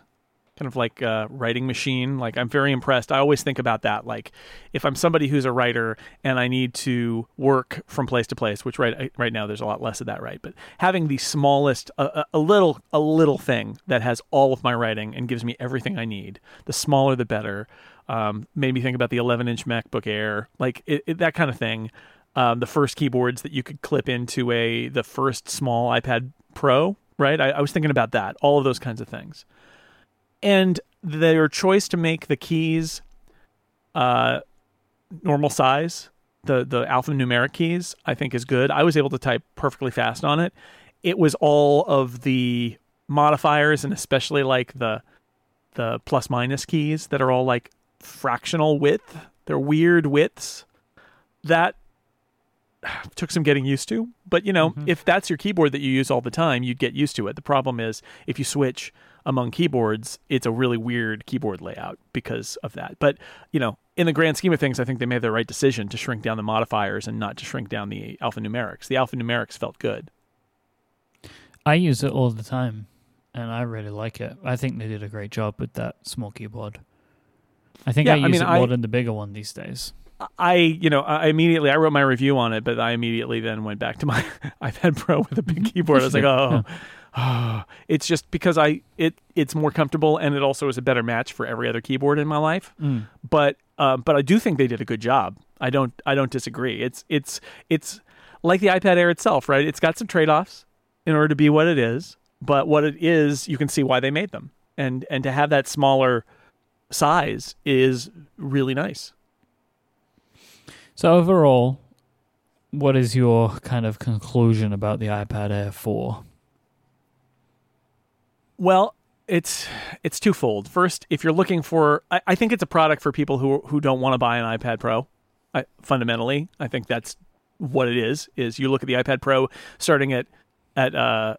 kind of like a writing machine. Like I'm very impressed. I always think about that. Like if I'm somebody who's a writer and I need to work from place to place, which right right now there's a lot less of that, right? But having the smallest, a, a little a little thing that has all of my writing and gives me everything I need. The smaller, the better. Um, made me think about the 11 inch MacBook Air, like it, it, that kind of thing. Um, the first keyboards that you could clip into a the first small iPad Pro, right? I, I was thinking about that, all of those kinds of things, and their choice to make the keys uh, normal size, the the alphanumeric keys, I think is good. I was able to type perfectly fast on it. It was all of the modifiers and especially like the the plus minus keys that are all like fractional width. They're weird widths that *sighs* took some getting used to. But you know, Mhm. if that's your keyboard that you use all the time, you'd get used to it. The problem is if you switch among keyboards, it's a really weird keyboard layout because of that. But you know, in the grand scheme of things, I think they made the right decision to shrink down the modifiers and not to shrink down the alphanumerics. The alphanumerics felt good. I use it all the time, and I really like it. I think they did a great job with that small keyboard. I think Yeah, I I use mean, it more I- than the bigger one these days. I, you know, I immediately I wrote my review on it, but I immediately then went back to my *laughs* iPad Pro with a big keyboard. I was like, oh, oh, *sighs* it's just because I it it's more comfortable and it also is a better match for every other keyboard in my life. Mm. But uh, but I do think they did a good job. I don't I don't disagree. It's it's it's like the iPad Air itself, right? It's got some trade offs in order to be what it is, but what it is, you can see why they made them, and and to have that smaller size is really nice. So overall, what is your kind of conclusion about the iPad Air 4? Well, it's it's twofold. First, if you're looking for, I, I think it's a product for people who who don't want to buy an iPad Pro. I, fundamentally, I think that's what it is. Is you look at the iPad Pro starting at at uh,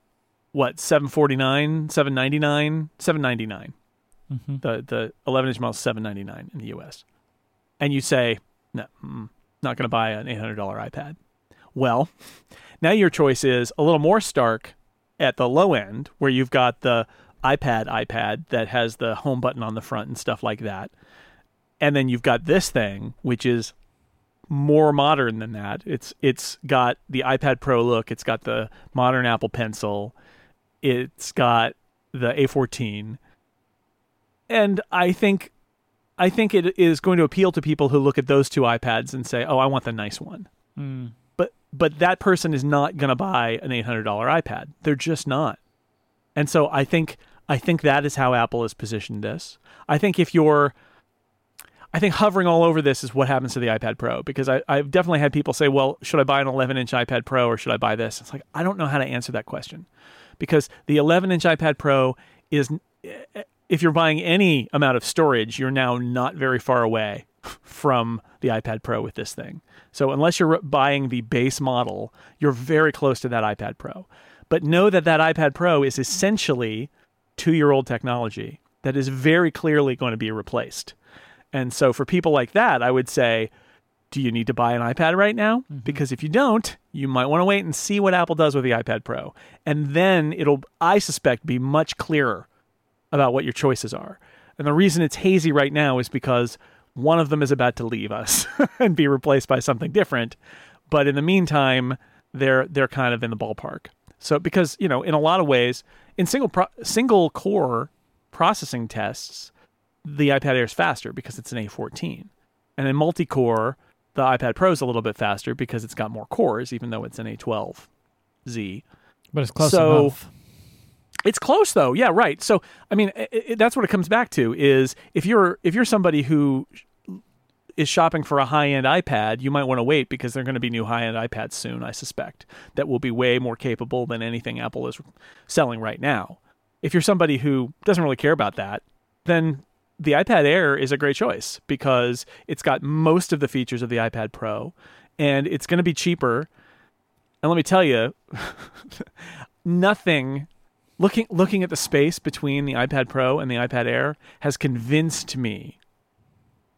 what seven forty nine, seven ninety nine, seven ninety nine. Mm-hmm. The the eleven inch model is seven ninety nine in the U.S. And you say, no, mm, not going to buy an eight hundred dollar iPad. Well, now your choice is a little more stark at the low end, where you've got the iPad iPad that has the home button on the front and stuff like that. And then you've got this thing, which is more modern than that. It's it's got the iPad Pro look. It's got the modern Apple Pencil. It's got the A14. And I think I think it is going to appeal to people who look at those two iPads and say, "Oh, I want the nice one." Mm. But but that person is not going to buy an $800 iPad. They're just not. And so I think I think that is how Apple has positioned this. I think if you're I think hovering all over this is what happens to the iPad Pro because I, I've definitely had people say, well, should I buy an 11 inch iPad Pro or should I buy this? It's like, I don't know how to answer that question because the 11 inch iPad Pro is, if you're buying any amount of storage, you're now not very far away from the iPad Pro with this thing. So unless you're buying the base model, you're very close to that iPad Pro. But know that that iPad Pro is essentially two year old technology that is very clearly going to be replaced. And so for people like that, I would say, do you need to buy an iPad right now? Mm-hmm. Because if you don't, you might want to wait and see what Apple does with the iPad Pro. And then it'll, I suspect, be much clearer about what your choices are. And the reason it's hazy right now is because one of them is about to leave us *laughs* and be replaced by something different. But in the meantime, they're they're kind of in the ballpark. So because you know, in a lot of ways, in single pro- single core processing tests, the iPad Air is faster because it's an A14, and in multi-core, the iPad Pro is a little bit faster because it's got more cores, even though it's an A12Z. But it's close So- enough. It's close though. Yeah, right. So I mean, i i that's what it comes back to is if you're if you're somebody who is shopping for a high-end iPad, you might want to wait because there are going to be new high-end iPads soon, I suspect, that will be way more capable than anything Apple is selling right now. If you're somebody who doesn't really care about that, then the iPad Air is a great choice because it's got most of the features of the iPad Pro and it's going to be cheaper. And let me tell you, *laughs* nothing looking looking at the space between the iPad Pro and the iPad Air has convinced me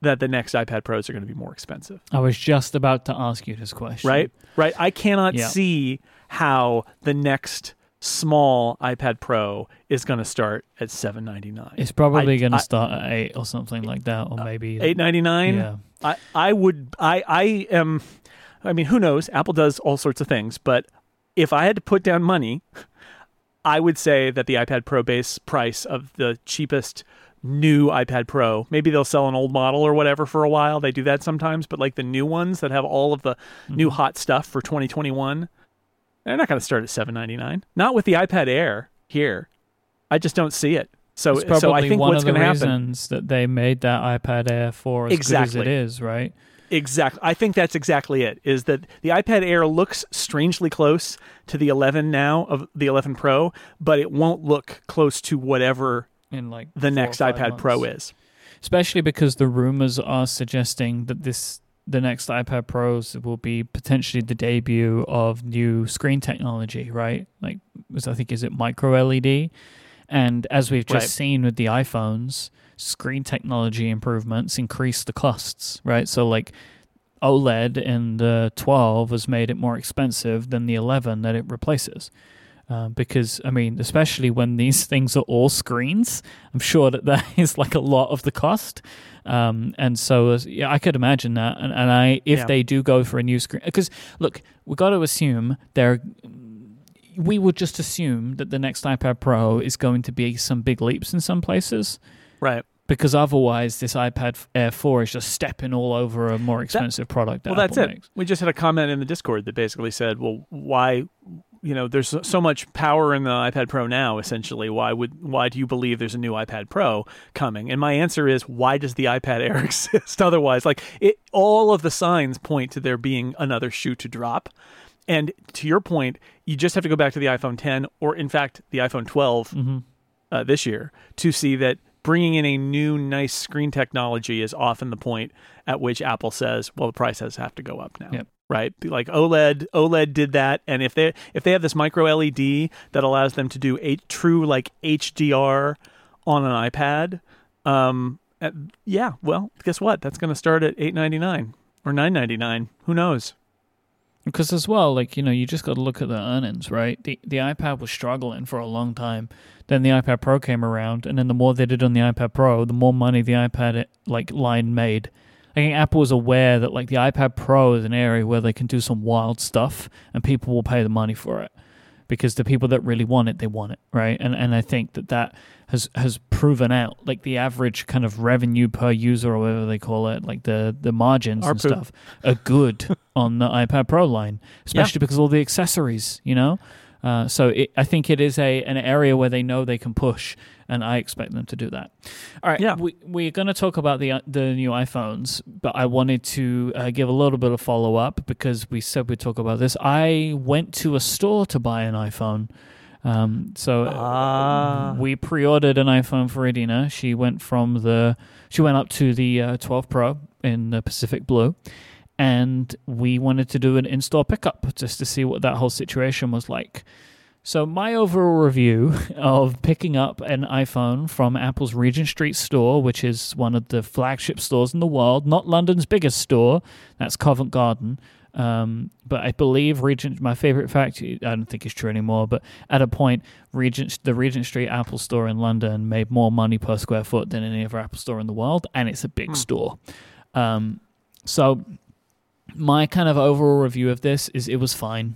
that the next iPad Pros are going to be more expensive. I was just about to ask you this question. Right? Right? I cannot Yeah. see how the next small iPad Pro is going to start at 799. It's probably going to start at eight or something like that, or uh, maybe 899? Yeah. I, I would I I am I mean who knows Apple does all sorts of things but if I had to put down money I would say that the iPad Pro base price of the cheapest new iPad Pro. Maybe they'll sell an old model or whatever for a while. They do that sometimes, but like the new ones that have all of the mm-hmm. new hot stuff for 2021, they're not going to start at 799. Not with the iPad Air here. I just don't see it. So, so I think one what's of the happen, that they made that iPad Air for as exactly. good as it is, right? Exactly. I think that's exactly it. Is that the iPad Air looks strangely close to the 11 now of the 11 Pro, but it won't look close to whatever in like the next iPad months. Pro is. Especially because the rumors are suggesting that this the next iPad Pros will be potentially the debut of new screen technology, right? Like, I think is it micro LED, and as we've just right. seen with the iPhones, screen technology improvements increase the costs, right? So like OLED in the 12 has made it more expensive than the 11 that it replaces. Uh, because I mean, especially when these *laughs* things are all screens, I'm sure that that *laughs* is like a lot of the cost. Um, and so, yeah, I could imagine that. And, and I, if yeah. they do go for a new screen, because look, we got to assume they're. We would just assume that the next iPad Pro is going to be some big leaps in some places, right? because otherwise this iPad Air 4 is just stepping all over a more expensive that, product. That well, Apple that's it. We just had a comment in the Discord that basically said, "Well, why you know there's so much power in the iPad Pro now essentially why would why do you believe there's a new iPad Pro coming and my answer is why does the iPad Air *laughs* exist otherwise like it all of the signs point to there being another shoe to drop and to your point you just have to go back to the iPhone 10 or in fact the iPhone 12 mm-hmm. uh, this year to see that bringing in a new nice screen technology is often the point at which Apple says well the price has have to go up now yep right? Like OLED, OLED did that, and if they if they have this micro LED that allows them to do a true like HDR on an iPad, um, yeah, well, guess what? That's going to start at eight ninety nine or nine ninety nine. Who knows? Because as well, like you know, you just got to look at the earnings, right? The the iPad was struggling for a long time. Then the iPad Pro came around, and then the more they did on the iPad Pro, the more money the iPad like line made. I think Apple was aware that like the iPad Pro is an area where they can do some wild stuff and people will pay the money for it because the people that really want it, they want it, right? And and I think that that has has proven out. Like the average kind of revenue per user or whatever they call it, like the the margins and stuff, are good *laughs* on the iPad Pro line, especially yeah. because all the accessories, you know. Uh, so it, I think it is a an area where they know they can push, and I expect them to do that. All right, yeah. we, we're going to talk about the the new iPhones, but I wanted to uh, give a little bit of follow up because we said we'd talk about this. I went to a store to buy an iPhone. Um, so ah. we pre-ordered an iPhone for Adina. She went from the she went up to the uh, 12 Pro in the Pacific Blue, and we wanted to do an in-store pickup just to see what that whole situation was like. So my overall review *laughs* of picking up an iPhone from Apple's Regent Street store, which is one of the flagship stores in the world, not London's biggest store, that's Covent Garden. Um, but I believe Regent, my favorite fact, I don't think it's true anymore, but at a point, Regent, the Regent Street Apple store in London made more money per square foot than any other Apple store in the world, and it's a big hmm. store. Um, so my kind of overall review of this is it was fine.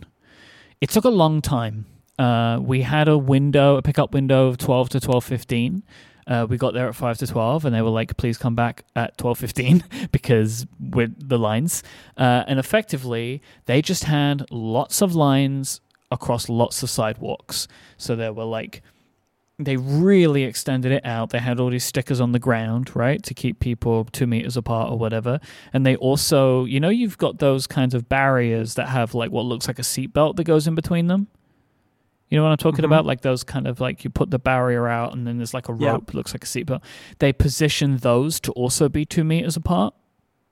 It took a long time. Uh, we had a window, a pickup window of 12 to 12.15. Uh, we got there at 5 to 12 and they were like, please come back at 12.15 *laughs* because with the lines. Uh, and effectively, they just had lots of lines across lots of sidewalks. So there were like they really extended it out. They had all these stickers on the ground, right, to keep people two meters apart or whatever. And they also, you know, you've got those kinds of barriers that have like what looks like a seatbelt that goes in between them. You know what I'm talking mm-hmm. about? Like those kind of like you put the barrier out and then there's like a rope, looks like a seatbelt. They position those to also be two meters apart.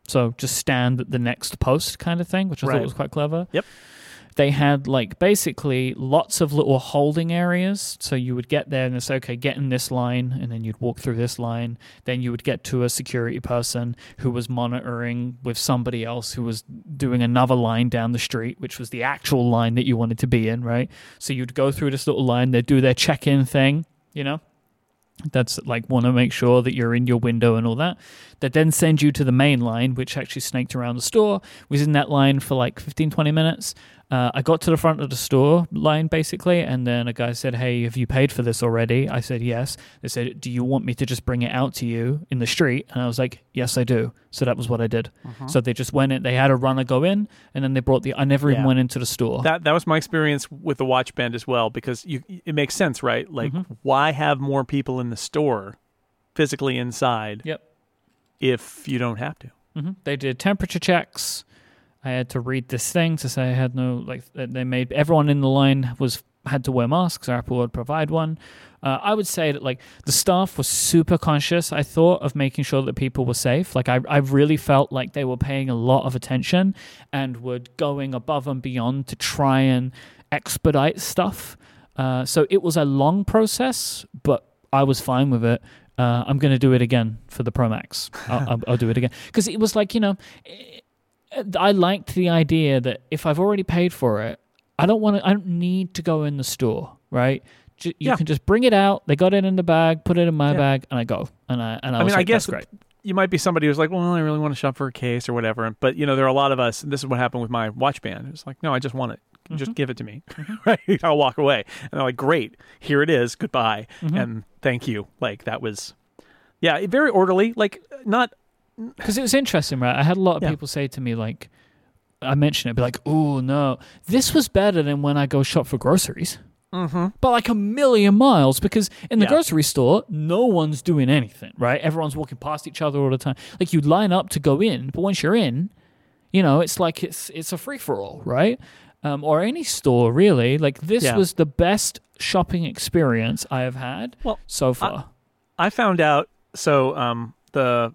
So just stand at the next post kind of thing, which I right. thought was quite clever. Yep they had like basically lots of little holding areas. So you would get there and it's okay, get in this line, and then you'd walk through this line. Then you would get to a security person who was monitoring with somebody else who was doing another line down the street, which was the actual line that you wanted to be in, right? So you'd go through this little line, they'd do their check in thing, you know? that's like want to make sure that you're in your window and all that. That then send you to the main line, which actually snaked around the store. Was in that line for like 15, 20 minutes. Uh, I got to the front of the store line basically, and then a guy said, "Hey, have you paid for this already?" I said, "Yes." They said, "Do you want me to just bring it out to you in the street?" And I was like, "Yes, I do." So that was what I did. Uh-huh. So they just went in. They had a runner go in, and then they brought the. I never even went into the store. That that was my experience with the watch band as well because you it makes sense, right? Like Mm-hmm. why have more people in the store physically inside yep. if you don't have to? hmm They did temperature checks. I had to read this thing to say I had no like. They made everyone in the line was had to wear masks. Apple would provide one. Uh, I would say that like the staff was super conscious. I thought of making sure that people were safe. Like I, I really felt like they were paying a lot of attention and were going above and beyond to try and expedite stuff. Uh, so it was a long process, but I was fine with it. Uh, I'm going to do it again for the Pro Max. I'll, I'll, I'll do it again because it was like you know, I liked the idea that if I've already paid for it, I don't want to. I don't need to go in the store, right? You Yeah. can just bring it out. They got it in the bag, put it in my Yeah. bag, and I go. And I and I, I was mean, I guess you might be somebody who's like, well, I really want to shop for a case or whatever. But you know, there are a lot of us. And this is what happened with my watch band. It's like, no, I just want it. Mm-hmm. Just give it to me, *laughs* right? I'll walk away. And they're like, great, here it is. Goodbye, Mm-hmm. and thank you. Like that was, yeah, very orderly. Like not because it was interesting, right? I had a lot of Yeah. people say to me like, I mentioned it, be like, "Oh no, this was better than when I go shop for groceries." Mm-hmm. But like a million miles, because in the Yeah. grocery store, no one's doing anything, right? Everyone's walking past each other all the time. Like you line up to go in, but once you're in, you know, it's like it's it's a free for all, right? Um, or any store really. Like this Yeah. was the best shopping experience I have had Well, so far. I found out. So um, the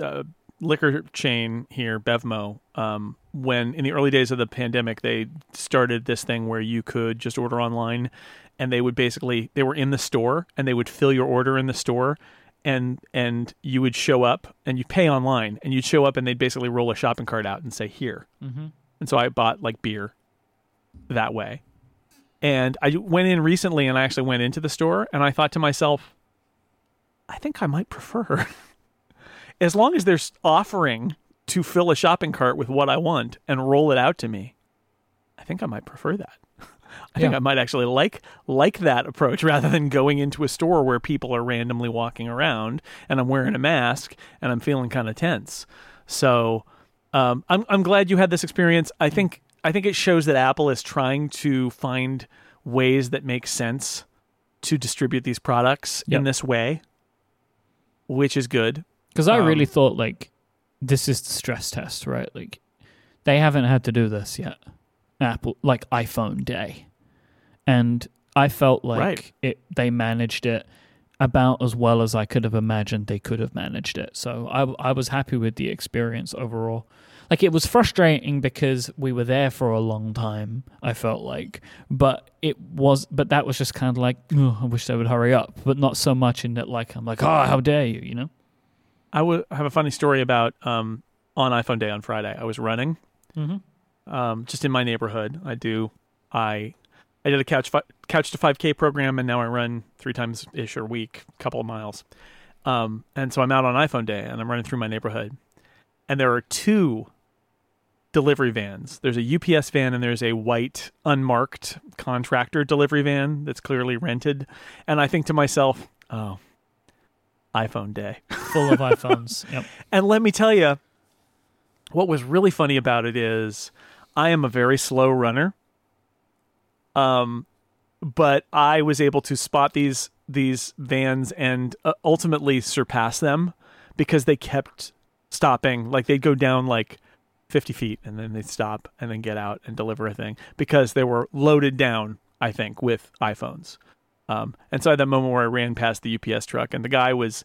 uh, liquor chain here, Bevmo, um, when in the early days of the pandemic, they started this thing where you could just order online, and they would basically they were in the store and they would fill your order in the store. And and you would show up and you pay online and you'd show up and they'd basically roll a shopping cart out and say here. mm-hmm. And so I bought like beer that way. And I went in recently and I actually went into the store and I thought to myself, I think I might prefer, as long as they're offering to fill a shopping cart with what I want and roll it out to me, I think I might prefer that. *laughs* I think Yeah. I might actually like like that approach rather than going into a store where people are randomly walking around and I'm wearing a mask and I'm feeling kind of tense. So um, I'm I'm glad you had this experience. I think I think it shows that Apple is trying to find ways that make sense to distribute these products Yep. in this way, which is good. Because I Um, really thought like this is the stress test, right? Like they haven't had to do this yet. Apple like iPhone day. And I felt like Right. it they managed it about as well as I could have imagined they could have managed it. So I I was happy with the experience overall. Like it was frustrating because we were there for a long time. I felt like, but it was, but that was just kind of like, "Ugh, I wish they would hurry up, but not so much in that like I'm like, oh, how dare you, you know? I would have a funny story about um, on iPhone Day on Friday. I was running Mm-hmm. um, just in my neighborhood. I do I I did a couch fi- couch to 5K program, and now I run three times ish a week, a couple of miles. Um, and so I'm out on iPhone Day, and I'm running through my neighborhood, and there are two delivery vans. There's a UPS van, and there's a white unmarked contractor delivery van that's clearly rented. And I think to myself, oh, iPhone Day. *laughs* Full of iPhones. Yep. And let me tell you, what was really funny about it is I am a very slow runner. Um, but I was able to spot these these vans and uh, ultimately surpass them because they kept stopping. Like they'd go down like 50 feet and then they'd stop and then get out and deliver a thing because they were loaded down, I think, with iPhones. Um, and so I had that moment where I ran past the UPS truck and the guy was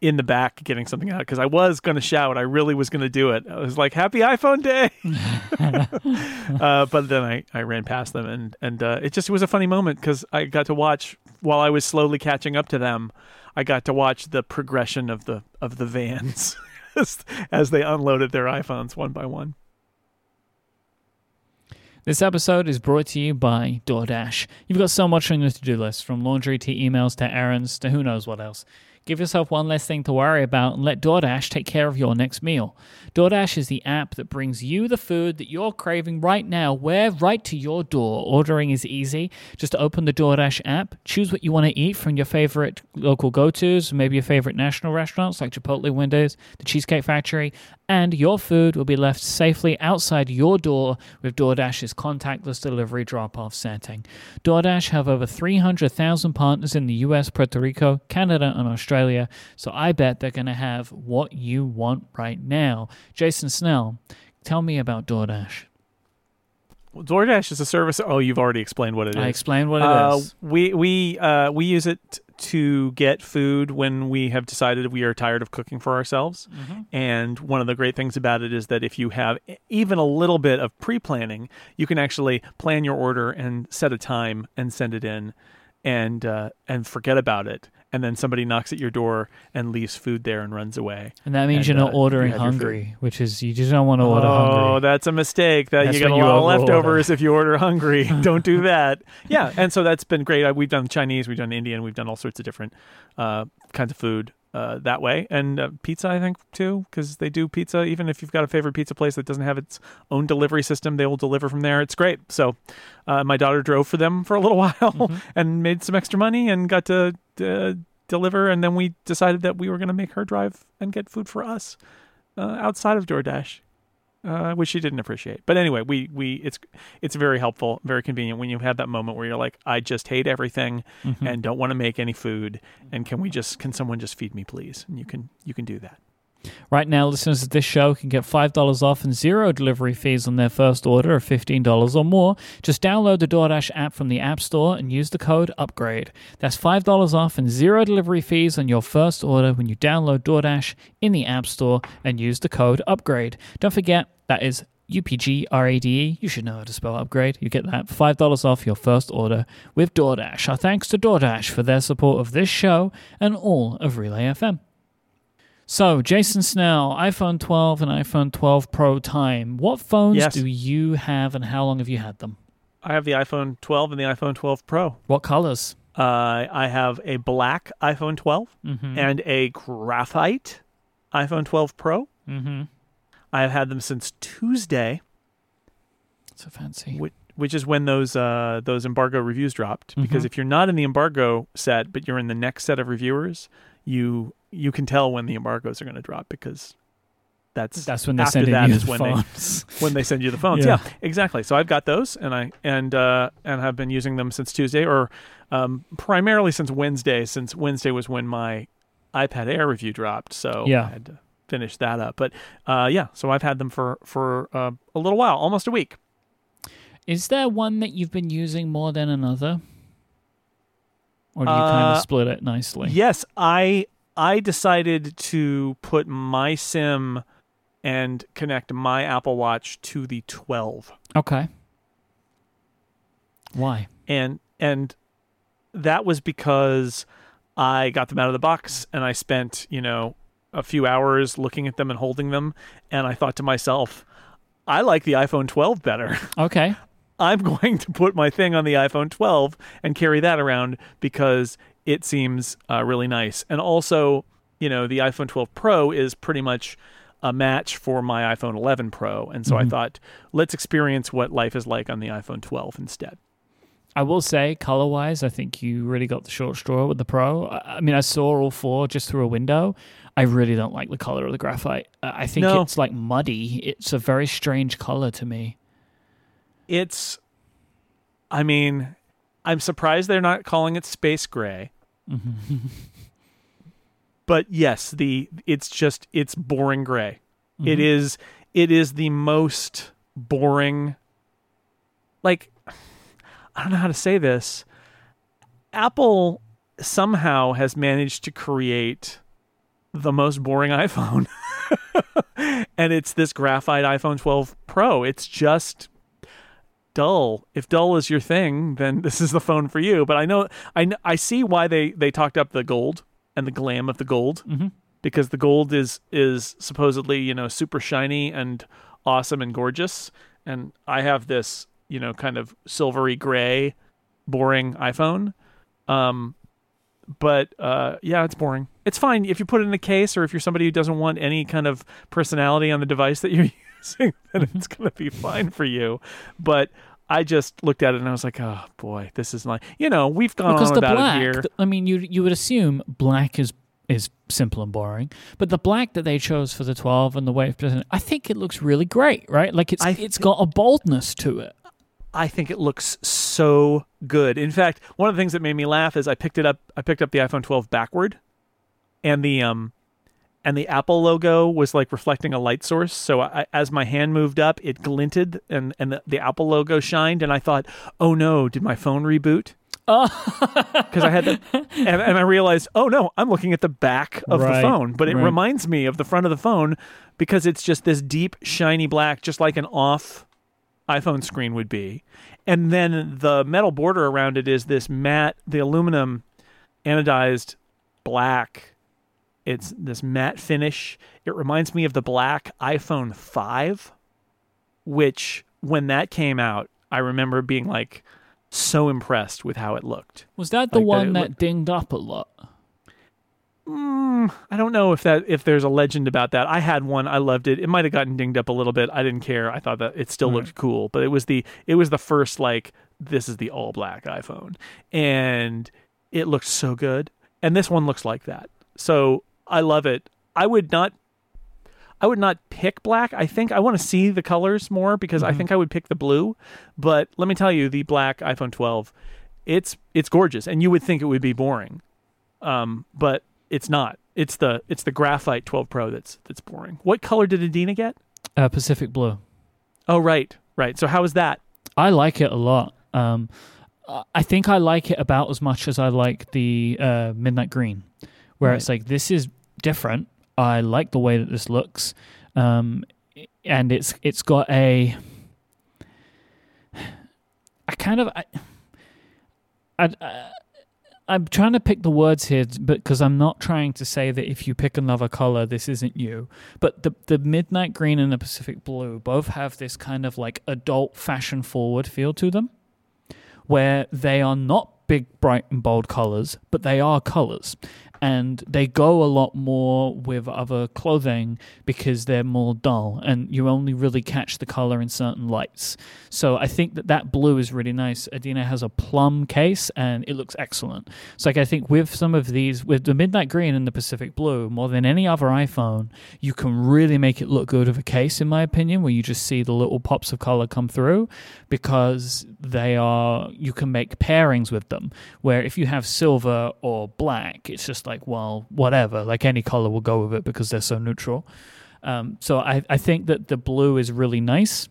in the back getting something out because I was going to shout. I really was going to do it. I was like, Happy iPhone Day. *laughs* *laughs* uh, but then I, I ran past them and, and uh, it just was a funny moment because I got to watch while I was slowly catching up to them. I got to watch the progression of the of the vans *laughs* as, as they unloaded their iPhones one by one. This episode is brought to you by DoorDash. You've got so much on your to do list, from laundry to emails to errands to who knows what else. Give yourself one less thing to worry about and let DoorDash take care of your next meal. DoorDash is the app that brings you the food that you're craving right now, where right to your door. Ordering is easy. Just open the DoorDash app, choose what you want to eat from your favorite local go tos, maybe your favorite national restaurants like Chipotle Wingstop, the Cheesecake Factory, and your food will be left safely outside your door with DoorDash's contactless delivery drop off setting. DoorDash have over 300,000 partners in the US, Puerto Rico, Canada, and Australia, so I bet they're going to have what you want right now. Jason Snell, tell me about DoorDash. Well, DoorDash is a service. Oh, you've already explained what it is. I explained what it is. Uh, we we uh, we use it to get food when we have decided we are tired of cooking for ourselves. Mm-hmm. And one of the great things about it is that if you have even a little bit of pre-planning, you can actually plan your order and set a time and send it in, and uh, and forget about it. And then somebody knocks at your door and leaves food there and runs away. And that means and, you're not uh, ordering you have your food. hungry, which is you just don't want to order oh, hungry. Oh, that's a mistake. That That's you get a you lot of overorder. leftovers if you order hungry. *laughs* Don't do that. Yeah, and so that's been great. Uh, We've done Chinese, we've done Indian, we've done all sorts of different uh, kinds of food uh, that way, and uh, pizza I think too, because they do pizza. Even if you've got a favorite pizza place that doesn't have its own delivery system, they will deliver from there. It's great. So uh, my daughter drove for them for a little *laughs* while Mm-hmm. and made some extra money and got to. Uh, deliver and then we decided that we were going to make her drive and get food for us uh, outside of DoorDash uh, which she didn't appreciate. But anyway, we we it's it's very helpful, very convenient when you have that moment where you're like, I just hate everything Mhm. and don't want to make any food, and can we just can someone just feed me, please? And you can you can do that. Right now, listeners of this show can get $5 off and zero delivery fees on their first order of $15 or more. Just download the DoorDash app from the App Store and use the code UPGRADE. That's $5 off and zero delivery fees on your first order when you download DoorDash in the App Store and use the code UPGRADE. Don't forget, that is UPGRADE. E. You should know how to spell upgrade. You get that $5 off your first order with DoorDash. Our thanks to DoorDash for their support of this show and all of Relay FM. So, Jason Snell, iPhone 12 and iPhone 12 Pro time. What phones Yes. do you have and how long have you had them? I have the iPhone 12 and the iPhone 12 Pro. What colors? Uh, I have a black iPhone 12 Mm-hmm. and a graphite iPhone 12 Pro. mm-hmm. I have had them since Tuesday, So fancy. which, which is when those uh, those embargo reviews dropped. Because Mhm. if you're not in the embargo set, but you're in the next set of reviewers, you you can tell when the embargoes are going to drop because that's That's when they're after sending that you is the when they- *laughs* when they send you the phones. Yeah. Yeah. exactly. So I've got those, and I and uh, and have been using them since Tuesday, or um, primarily since Wednesday. Since Wednesday was when my iPad Air review dropped, so Yeah. I had to finish that up. But uh, yeah, so I've had them for for uh, a little while, almost a week. Is there one that you've been using more than another? Or do you kind Uh, of split it nicely? Yes, I I decided to put my SIM and connect my Apple Watch to the 12. Okay. Why? and and that was because I got them out of the box and I spent you know a few hours looking at them and holding them and I thought to myself I like the iPhone 12 better. *laughs* Okay. I'm going to put my thing on the iPhone 12 and carry that around because it seems uh, really nice. And also, you know, the iPhone 12 Pro is pretty much a match for my iPhone 11 Pro. And so I Mhm. thought, let's experience what life is like on the iPhone 12 instead. I will say, color wise, I think you really got the short straw with the Pro. I I mean, I saw all four just through a window. I really don't like the color of the graphite. I think No. it's like muddy. It's a very strange color to me. it's i mean i'm surprised they're not calling it space gray *laughs* but yes the it's just it's boring gray. It Mhm. is it is the most boring like i don't know how to say this. Apple somehow has managed to create the most boring *laughs* iphone. *laughs* And it's this graphite iphone 12 pro. It's just dull. If dull is your thing, then this is the phone for you. But I know I I see why they they talked up the gold and the glam of the gold Mhm. because the gold is is supposedly you know super shiny and awesome and gorgeous. And I have this you know kind of silvery gray, boring iPhone. Um, but uh, yeah, it's boring. It's fine if you put it in a case or if you're somebody who doesn't want any kind of personality on the device that you're using, *laughs* then it's going to be fine for you. But I just looked at it and I was like, oh boy, this is like you know we've gone because on the about black. it here. I mean, you you would assume black is is simple and boring, but the black that they chose for the 12 and the way it's presented, I think it looks really great, right? Like it's I it's got a boldness to it. I think it looks so good. In fact, one of the things that made me laugh is I picked it up. I picked up the iPhone 12 backward, and the um, and the Apple logo was like reflecting a light source. So I, as my hand moved up, it glinted, and and the, the Apple logo shined. And I thought, oh no, did my phone reboot? Oh. Because I had the, and, and I realized, oh no, I'm looking at the back of Right, the phone, but it right. reminds me of the front of the phone because it's just this deep, shiny black, just like an off iPhone screen would be. And then the metal border around it is this matte, the aluminum anodized black. It's this matte finish. It reminds me of the black iPhone 5, which when that came out, I remember being like so impressed with how it looked. Was that the Like one that looked- dinged up a lot? Mm, I don't know if that if there's a legend about that. I had one. I loved it. It might have gotten dinged up a little bit. I didn't care. I thought that it still looked cool. But it was the it was the first like this is the all black iPhone, and it looked so good. And this one looks like that. So I love it. I would not. I would not pick black. I think I want to see the colors more because I Mhm. think I would pick the blue. But let me tell you, the black iPhone 12, it's it's gorgeous, and you would think it would be boring, um, but it's not. It's the it's the graphite 12 Pro that's that's boring. What color did Adina get? Uh, Pacific Blue. Oh, right, right. So how is that? I like it a lot. Um, I- I think I like it about as much as I like the uh, Midnight Green, where Right. it's like this is different. I like the way that this looks, um, and it's it's got a. I kind of I, I, I'm trying to pick the words here, but because I'm not trying to say that if you pick another color, this isn't you. But the the midnight green and the Pacific blue both have this kind of like adult fashion forward feel to them, where they are not big, bright, and bold colors, but they are colors. And they go a lot more with other clothing because they're more dull, and you only really catch the color in certain lights. So I think that that blue is really nice. Adina has a plum case, and it looks excellent. So like I think with some of these, with the midnight green and the Pacific blue, more than any other iPhone, you can really make it look good of a case, in my opinion, where you just see the little pops of color come through, because they are you can make pairings with them. Where if you have silver or black, it's just like well, whatever, like any color will go with it because they're so neutral. Um, so I, I think that the blue is really nice.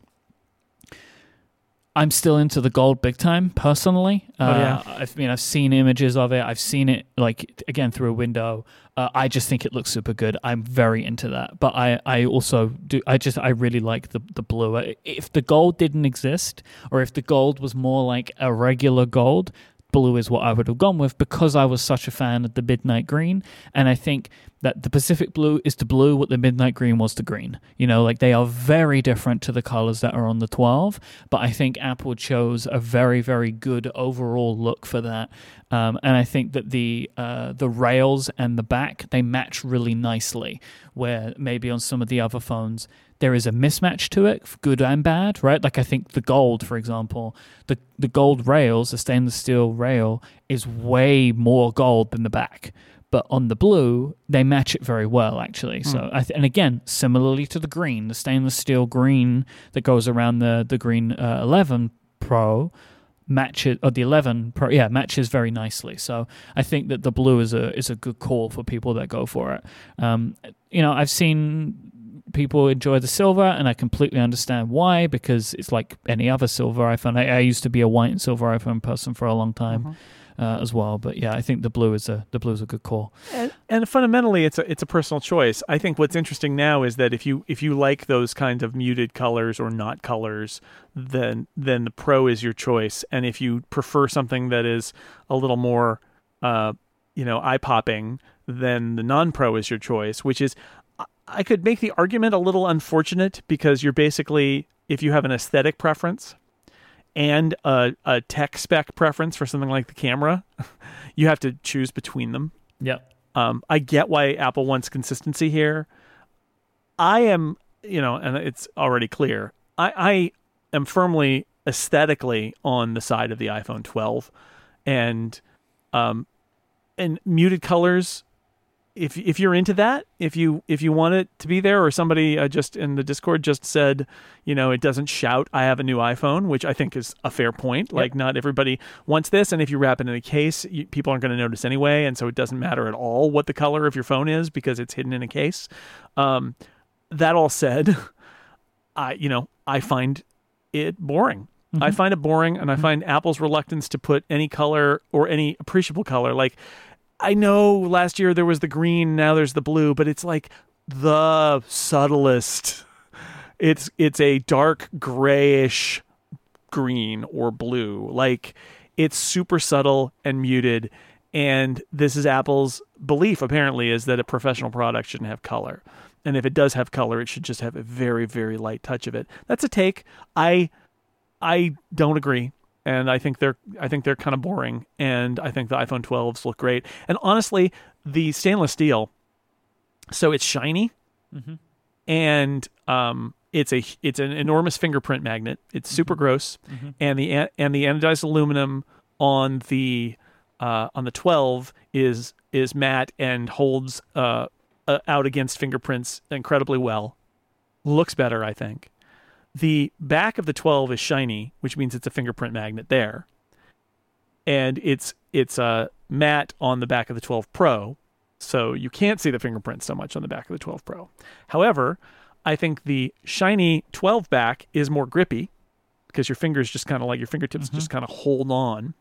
I'm still into the gold big time personally. Uh, Oh, yeah. I've mean I've seen images of it. I've seen it like again through a window. Uh, I just think it looks super good. I'm very into that. But I, I also do. I just I really like the the blue. Uh, If the gold didn't exist, or if the gold was more like a regular gold, blue is what I would have gone with because I was such a fan of the midnight green. And I think that the Pacific blue is to blue what the midnight green was to green. You know, like they are very different to the colors that are on the 12. But I think Apple chose a very, very good overall look for that. Um, and I think that the uh, the rails and the back they match really nicely. Where maybe on some of the other phones there is a mismatch to it, good and bad, right? Like I think the gold, for example, the the gold rails, the stainless steel rail, is way more gold than the back. But on the blue, they match it very well, actually. So, I th- and again, similarly to the green, the stainless steel green that goes around the the green uh, 11 Pro matches or the 11 Pro, yeah, matches very nicely. So, I think that the blue is a is a good call for people that go for it. Um, you know, I've seen people enjoy the silver, and I completely understand why because it's like any other silver iPhone. I, I used to be a white and silver iPhone person for a long time uh, as well, but yeah, I think the blue is a the blue is a good call. And, and fundamentally, it's a it's a personal choice. I think what's interesting now is that if you if you like those kinds of muted colors or not colors, then then the Pro is your choice. And if you prefer something that is a little more, uh, you know, eye popping, then the non Pro is your choice. Which is, I- could make the argument a little unfortunate because you're basically if you have an aesthetic preference and a, a tech spec preference for something like the camera, *laughs* you have to choose between them Yep. Um, I get why Apple wants consistency here. I am, you know, and it's already clear. I, I am firmly aesthetically on the side of the iPhone 12, and um, and muted colors if if you're into that, if you if you want it to be there, or somebody uh, just in the Discord just said, you know, it doesn't shout, "I have a new iPhone," which I think is a fair point. Yep. Like, not everybody wants this, and if you wrap it in a case, you, people aren't going to notice anyway, and so it doesn't matter at all what the color of your phone is because it's hidden in a case. Um, that all said, *laughs* I you know I find it boring. Mm-hmm. I find it boring, and I mm-hmm. find Apple's reluctance to put any color or any appreciable color like I know last year there was the green, now there's the blue, but it's like the subtlest. It's it's a dark grayish green or blue. Like it's super subtle and muted. And this is Apple's belief apparently is that a professional product shouldn't have color. And if it does have color, it should just have a very, very light touch of it. That's a take. I I don't agree and I think they're I think they're kind of boring, and I think the iPhone 12s look great. And honestly, the stainless steel, so it's shiny, mm-hmm. and um, it's a it's an enormous fingerprint magnet. It's mm-hmm. super mm-hmm. gross, mm-hmm. and the and the anodized aluminum on the uh, on the 12 is is matte and holds uh, uh, out against fingerprints incredibly well. Looks better, I think. The back of the 12 is shiny, which means it's a fingerprint magnet there. And it's it's a matte on the back of the 12 Pro, so you can't see the fingerprints so much on the back of the 12 Pro. However, I think the shiny 12 back is more grippy because your fingers just kind of like your fingertips mm-hmm. just kind of hold on.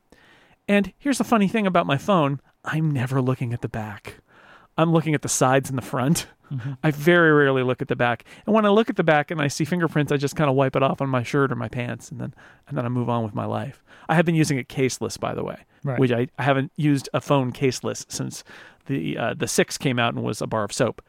And here's the funny thing about my phone I'm never looking at the back. I'm looking at the sides and the front. Mm-hmm. I very rarely look at the back. And when I look at the back and I see fingerprints, I just kind of wipe it off on my shirt or my pants and then and then I move on with my life. I have been using it caseless by the way, right. which I, I haven't used a phone caseless since the uh, the 6 came out and was a bar of soap.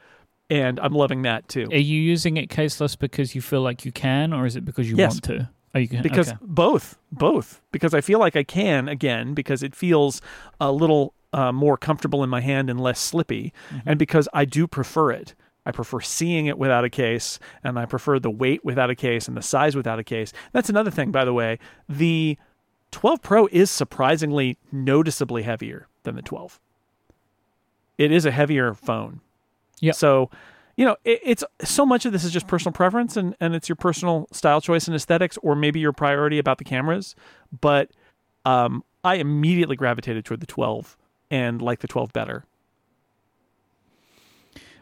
And I'm loving that too. Are you using it caseless because you feel like you can or is it because you yes. want to? Oh, you can, because okay. both, both. Because I feel like I can again because it feels a little uh, more comfortable in my hand and less slippy, mm-hmm. and because I do prefer it. I prefer seeing it without a case, and I prefer the weight without a case and the size without a case. That's another thing, by the way. The 12 Pro is surprisingly noticeably heavier than the 12. It is a heavier phone. Yeah. So, you know, it, it's so much of this is just personal preference and, and it's your personal style choice and aesthetics, or maybe your priority about the cameras. But um, I immediately gravitated toward the 12 and like the 12 better.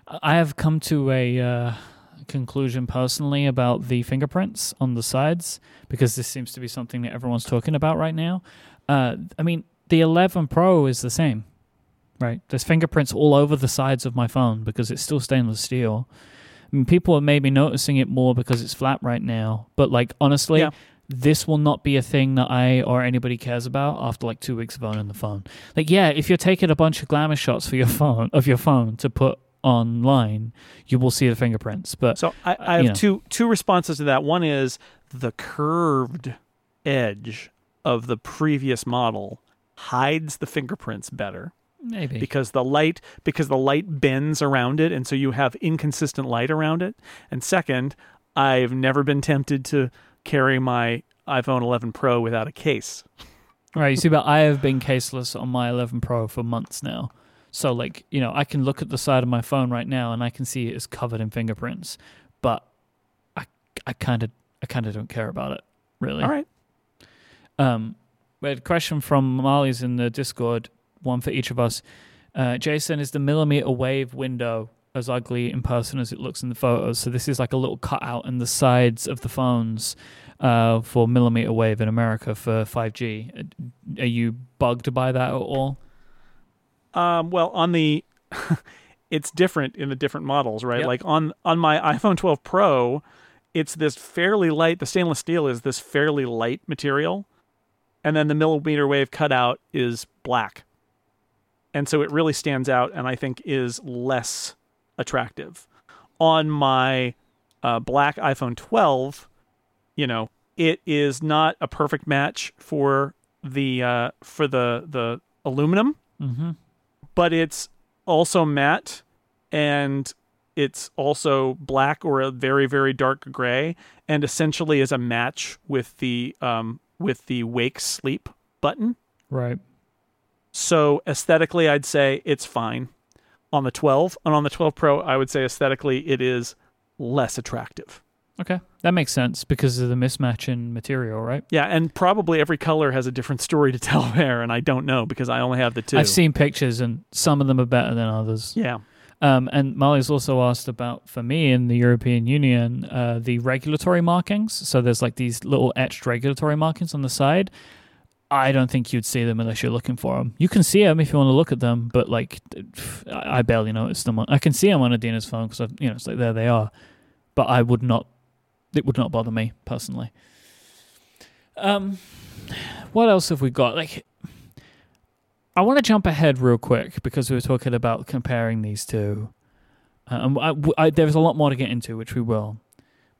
I have come to a uh, conclusion personally about the fingerprints on the sides because this seems to be something that everyone's talking about right now. Uh, I mean, the 11 Pro is the same, right? There's fingerprints all over the sides of my phone because it's still stainless steel. I mean, people are maybe noticing it more because it's flat right now, but like honestly, yeah this will not be a thing that I or anybody cares about after like two weeks of owning the phone. Like, yeah, if you're taking a bunch of glamour shots for your phone of your phone to put online, you will see the fingerprints. But so I, I have know. two two responses to that. One is the curved edge of the previous model hides the fingerprints better. Maybe because the light because the light bends around it, and so you have inconsistent light around it. And second, I've never been tempted to carry my iPhone 11 Pro without a case. Right, you see, but I have been caseless on my 11 Pro for months now. So, like, you know, I can look at the side of my phone right now and I can see it is covered in fingerprints, but I, I kind of, I kind of don't care about it, really. All right. Um, we had a question from Molly's in the Discord, one for each of us. Uh, Jason, is the millimeter wave window as ugly in person as it looks in the photos. So this is like a little cutout in the sides of the phones uh, for millimeter wave in America for 5G. Are you bugged by that at all? Um, well, on the *laughs* it's different in the different models, right? Yep. Like on on my iPhone 12 Pro, it's this fairly light. The stainless steel is this fairly light material, and then the millimeter wave cutout is black, and so it really stands out, and I think is less attractive. On my uh, black iPhone 12, you know, it is not a perfect match for the uh, for the the aluminum, mm-hmm. but it's also matte and it's also black or a very very dark gray and essentially is a match with the um, with the wake sleep button Right. so aesthetically i'd say it's fine on the 12 and on the 12 pro i would say aesthetically it is less attractive Okay. That makes sense because of the mismatch in material, right? yeah and probably every color has a different story to *laughs* tell there and i don't know because i only have the two I've seen pictures and some of them are better than others. yeah Um, and Molly's also asked about, for me in the European Union, uh, the regulatory markings. So there's like these little etched regulatory markings on the side. I don't think you'd see them unless you're looking for them. You can see them if you want to look at them, but like, I barely notice them. I can see them on Adina's phone because you know it's like there they are, but I would not. It would not bother me personally. Um, what else have we got? Like, I want to jump ahead real quick because we were talking about comparing these two. Uh, and I, I, there's a lot more to get into, which we will.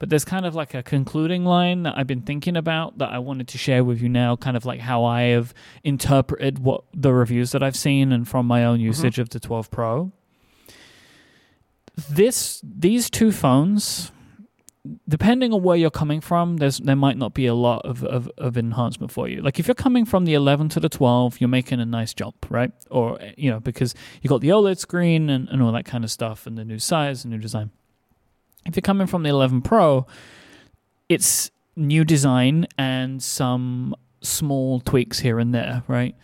But there's kind of like a concluding line that I've been thinking about that I wanted to share with you now, kind of like how I have interpreted what the reviews that I've seen and from my own mm-hmm. usage of the 12 Pro. This these two phones depending on where you're coming from, there's there might not be a lot of, of, of enhancement for you. Like if you're coming from the 11 to the 12, you're making a nice jump, right? Or you know because you got the OLED screen and, and all that kind of stuff, and the new size, and new design. If you're coming from the 11 Pro, it's new design and some small tweaks here and there, right?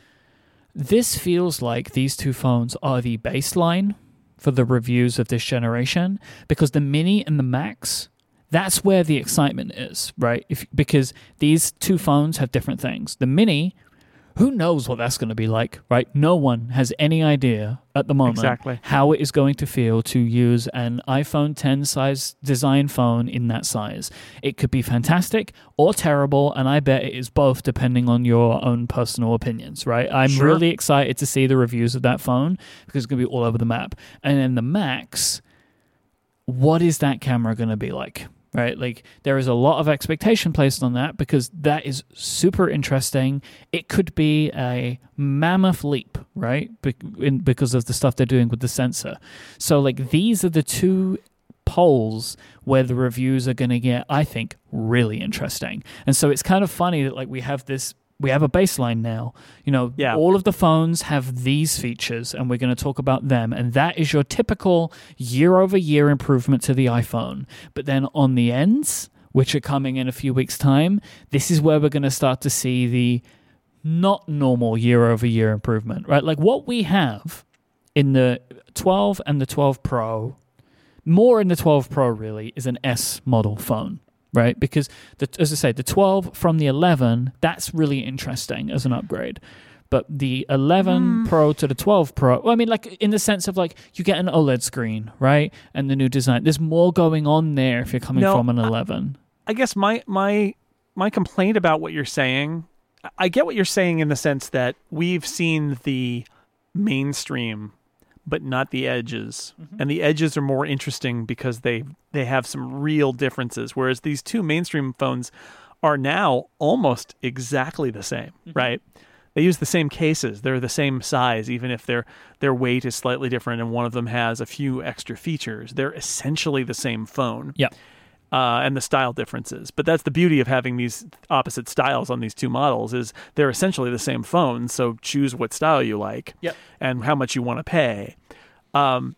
This feels like these two phones are the baseline for the reviews of this generation because the Mini and the Max that's where the excitement is, right? If because these two phones have different things. The Mini, who knows what that's going to be like, right? No one has any idea at the moment Exactly. how it is going to feel to use an iPhone 10 size design phone in that size. It could be fantastic or terrible, and I bet it is both depending on your own personal opinions, right? I'm Sure. really excited to see the reviews of that phone because it's going to be all over the map. And then the Max, what is that camera going to be like? Right, like there is a lot of expectation placed on that because that is super interesting. It could be a mammoth leap, right? Be- in, because of the stuff they're doing with the sensor. So, like, these are the two polls where the reviews are going to get, I think, really interesting. And so it's kind of funny that like we have this we have a baseline now. You know, Yeah. all of the phones have these features, and we're going to talk about them. And that is your typical year over year improvement to the iPhone. But then on the ends, which are coming in a few weeks' time, this is where we're going to start to see the not normal year over year improvement, right? Like what we have in the 12 and the 12 Pro, more in the 12 Pro really, is an S model phone, right? Because, the, as I say, the 12 from the 11, that's really interesting as an upgrade. But the 11 hmm. Pro to the 12 Pro, well, I mean, like in the sense of like you get an OLED screen, right? And the new design. There's more going on there if you're coming No, from an I- 11. I guess my my my complaint about what you're saying, I get what you're saying in the sense that we've seen the mainstream, but not the edges, mm-hmm. and the edges are more interesting because they they have some real differences. Whereas these two mainstream phones are now almost exactly the same, mm-hmm. right? They use the same cases. They're the same size, even if their their weight is slightly different, and one of them has a few extra features. They're essentially the same phone Yeah. Uh, and the style differences. But that's the beauty of having these opposite styles on these two models is they're essentially the same phone. So choose what style you like Yep. and how much you want to pay. Um,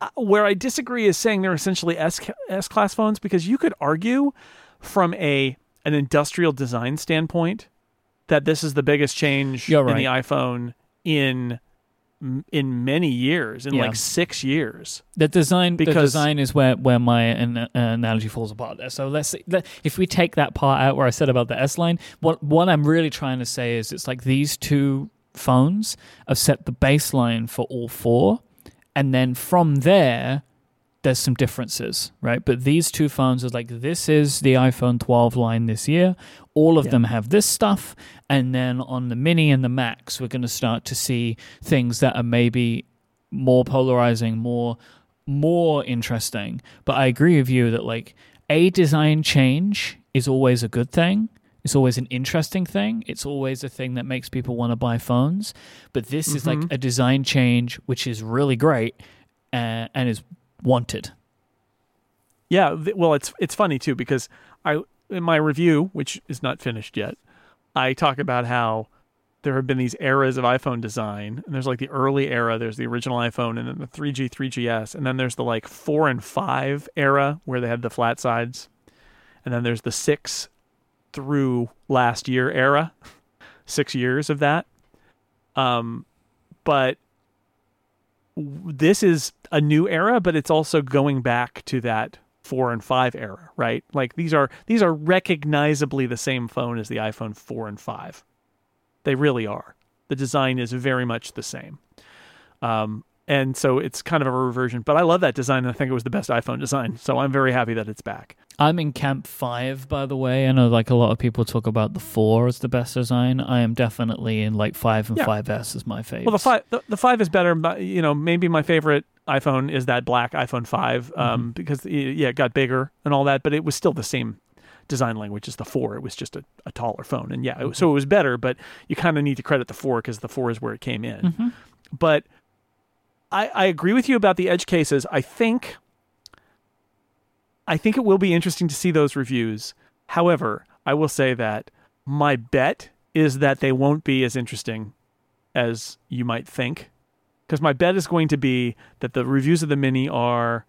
uh, where I disagree is saying they're essentially S S class phones because you could argue from a an industrial design standpoint that this is the biggest change You're in the iPhone in in many years in Yeah. like six years. The design, the Because- design is where where my an, uh, analogy falls apart there. So let's see, let, if we take that part out where I said about the S line, what what I'm really trying to say is it's like these two phones have set the baseline for all four, and then from there. There's some differences, right? But these two phones are like this is the iPhone 12 line this year. All of Yeah. them have this stuff, and then on the Mini and the Max, we're going to start to see things that are maybe more polarizing, more more interesting. But I agree with you that like a design change is always a good thing. It's always an interesting thing. It's always a thing that makes people want to buy phones. But this is like Mhm. a design change, which is really great uh, and is wanted. Yeah, well, it's it's funny too because I in my review, which is not finished yet, I talk about how there have been these eras of iPhone design, and there's like the early era, there's the original iPhone, and then the 3G, 3GS, and then there's the like four and five era where they had the flat sides, and then there's the six through last year era, *laughs* six years of that. Um, but this is a new era, but it's also going back to that four and five era, right? Like these are these are recognizably the same phone as the iPhone four and five. They really are. The design is very much the same. Um, and so it's kind of a reversion, but I love that design and I think it was the best iPhone design. So I'm very happy that it's back. I'm in camp five, by the way. I know like a lot of people talk about the four as the best design. I am definitely in like five and Yeah. S is my favorite. Well, the five the, the five is better. But, you know, maybe my favorite iPhone is that black iPhone 5 um, because yeah, it got bigger and all that, but it was still the same design language as the four. It was just a, a taller phone, and yeah, it, so it was better. But you kind of need to credit the four because the four is where it came in. Mhm. But I, I agree with you about the edge cases. I think I think it will be interesting to see those reviews. However, I will say that my bet is that they won't be as interesting as you might think. Because my bet is going to be that the reviews of the Mini are,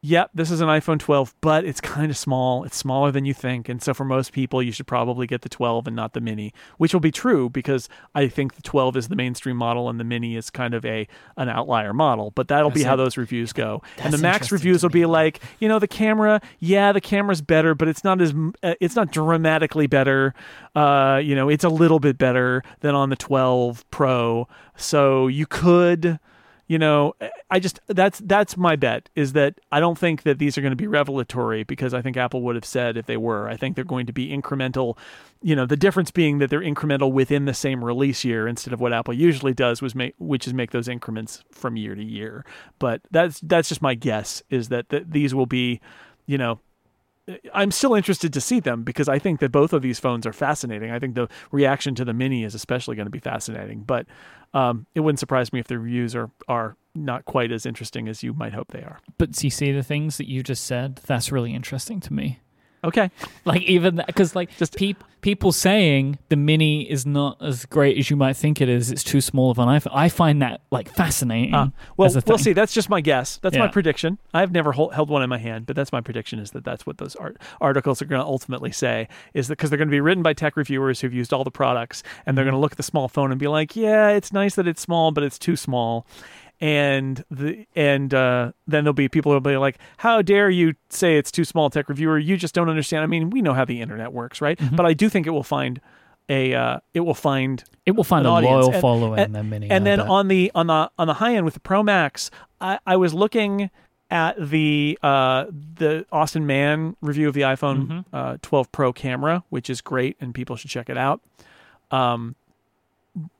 yep, this is an iPhone 12, but it's kind of small. It's smaller than you think. And so for most people, you should probably get the 12 and not the Mini, which will be true because I think the 12 is the mainstream model and the Mini is kind of a an outlier model. But that'll be That's how it. those reviews go. and the Max reviews will be like, you know, the camera, yeah, the camera's better, but it's not as uh, it's not dramatically better. Uh, you know, it's a little bit better than on the 12 Pro. So you could you know i just that's that's my bet is that i don't think that these are going to be revelatory because i think apple would have said if they were i think they're going to be incremental. You know the difference being that they're incremental within the same release year instead of what apple usually does was make which is make those increments from year to year. But that's that's just my guess is that th- these will be you know I'm still interested to see them because I think that both of these phones are fascinating. I think the reaction to the Mini is especially going to be fascinating. But um, it wouldn't surprise me if the reviews are are not quite as interesting as you might hope they are. But you see the things that you just said? That's really interesting to me. Okay, Like even because like Just- peop, people saying the mini is not as great as you might think it is. It's too small of an iPhone. I find that like fascinating. Uh, well, we'll see. That's just my guess. That's my prediction. I've never hol- held one in my hand, but that's my prediction. Is that that's what those art- articles are going to ultimately say? Is that because they're going to be written by tech reviewers who've used all the products, and they're Mm-hmm. going to look at the small phone and be like, "Yeah, it's nice that it's small, but it's too small." And the and uh, then there'll be people who'll be like, "How dare you say it's too small, tech reviewer? You just don't understand." I mean, we know how the internet works, right? Mm-hmm. But I do think it will find a uh, it will find it will find a audience. loyal And- following. and- mini, and then on the on the on the high end with the Pro Max, I, I was looking at the uh, the Austin Mann review of the iPhone Mm-hmm. uh, 12 Pro camera, which is great, and people should check it out. Um,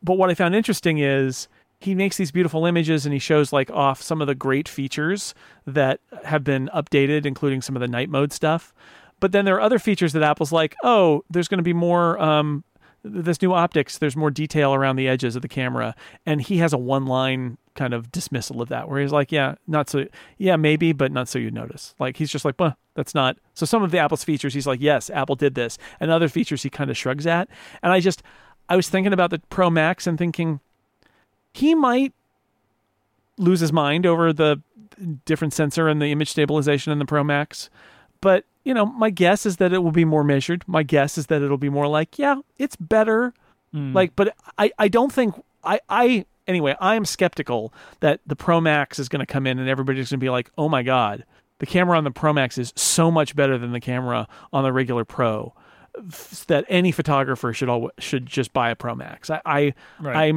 but what I found interesting is he makes these beautiful images and he shows like off some of the great features that have been updated, including some of the night mode stuff. But then there are other features that Apple's like, oh, there's going to be more. Um, this new optics, there's more detail around the edges of the camera, and he has a one-line kind of dismissal of that, where he's like, yeah, not so, yeah, maybe, but not so you'd notice. Like he's just like, well, that's not. So some of the Apple's features, he's like, yes, Apple did this, and other features he kind of shrugs at, and I just, I was thinking about the Pro Max and thinking he might lose his mind over the different sensor and the image stabilization in the Pro Max. But, you know, my guess is that it will be more measured. My guess is that it'll be more like, yeah, it's better. Mm. Like, but I, I don't think I, I anyway, I'm skeptical that the Pro Max is going to come in and everybody's going to be like, oh my God, the camera on the Pro Max is so much better than the camera on the regular Pro that any photographer should all should just buy a Pro Max. I, I Right.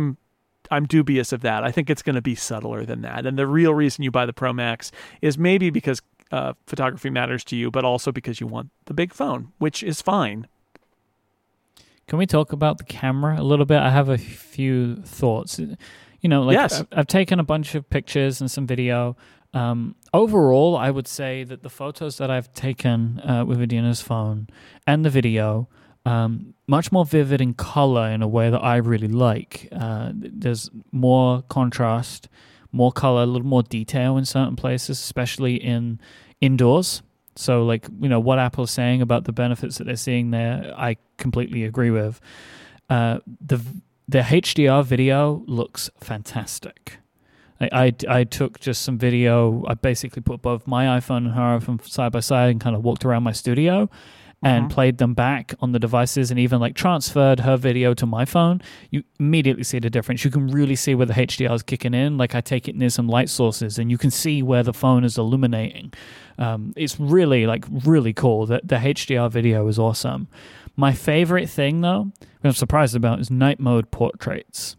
I'm dubious of that. I think it's going to be subtler than that. And the real reason you buy the Pro Max is maybe because uh, photography matters to you, but also because you want the big phone, which is fine. Can we talk about the camera a little bit? I have a few thoughts. You know, like Yes. I've, I've taken a bunch of pictures and some video. Um, overall, I would say that the photos that I've taken uh, with Adina's phone and the video um, much more vivid in color in a way that I really like. Uh, there's more contrast, more color, a little more detail in certain places, especially in indoors. So, like you know what Apple is saying about the benefits that they're seeing there, I completely agree with. Uh, the the HDR video looks fantastic. I, I, I took just some video. I basically put both my iPhone and her iPhone side by side and kind of walked around my studio and Mhm. played them back on the devices and even like transferred her video to my phone, you immediately see the difference. You can really see where the HDR is kicking in. Like I take it near some light sources and you can see where the phone is illuminating. Um, it's really like really cool. The, the HDR video is awesome. My favorite thing though, I'm surprised about is night mode portraits.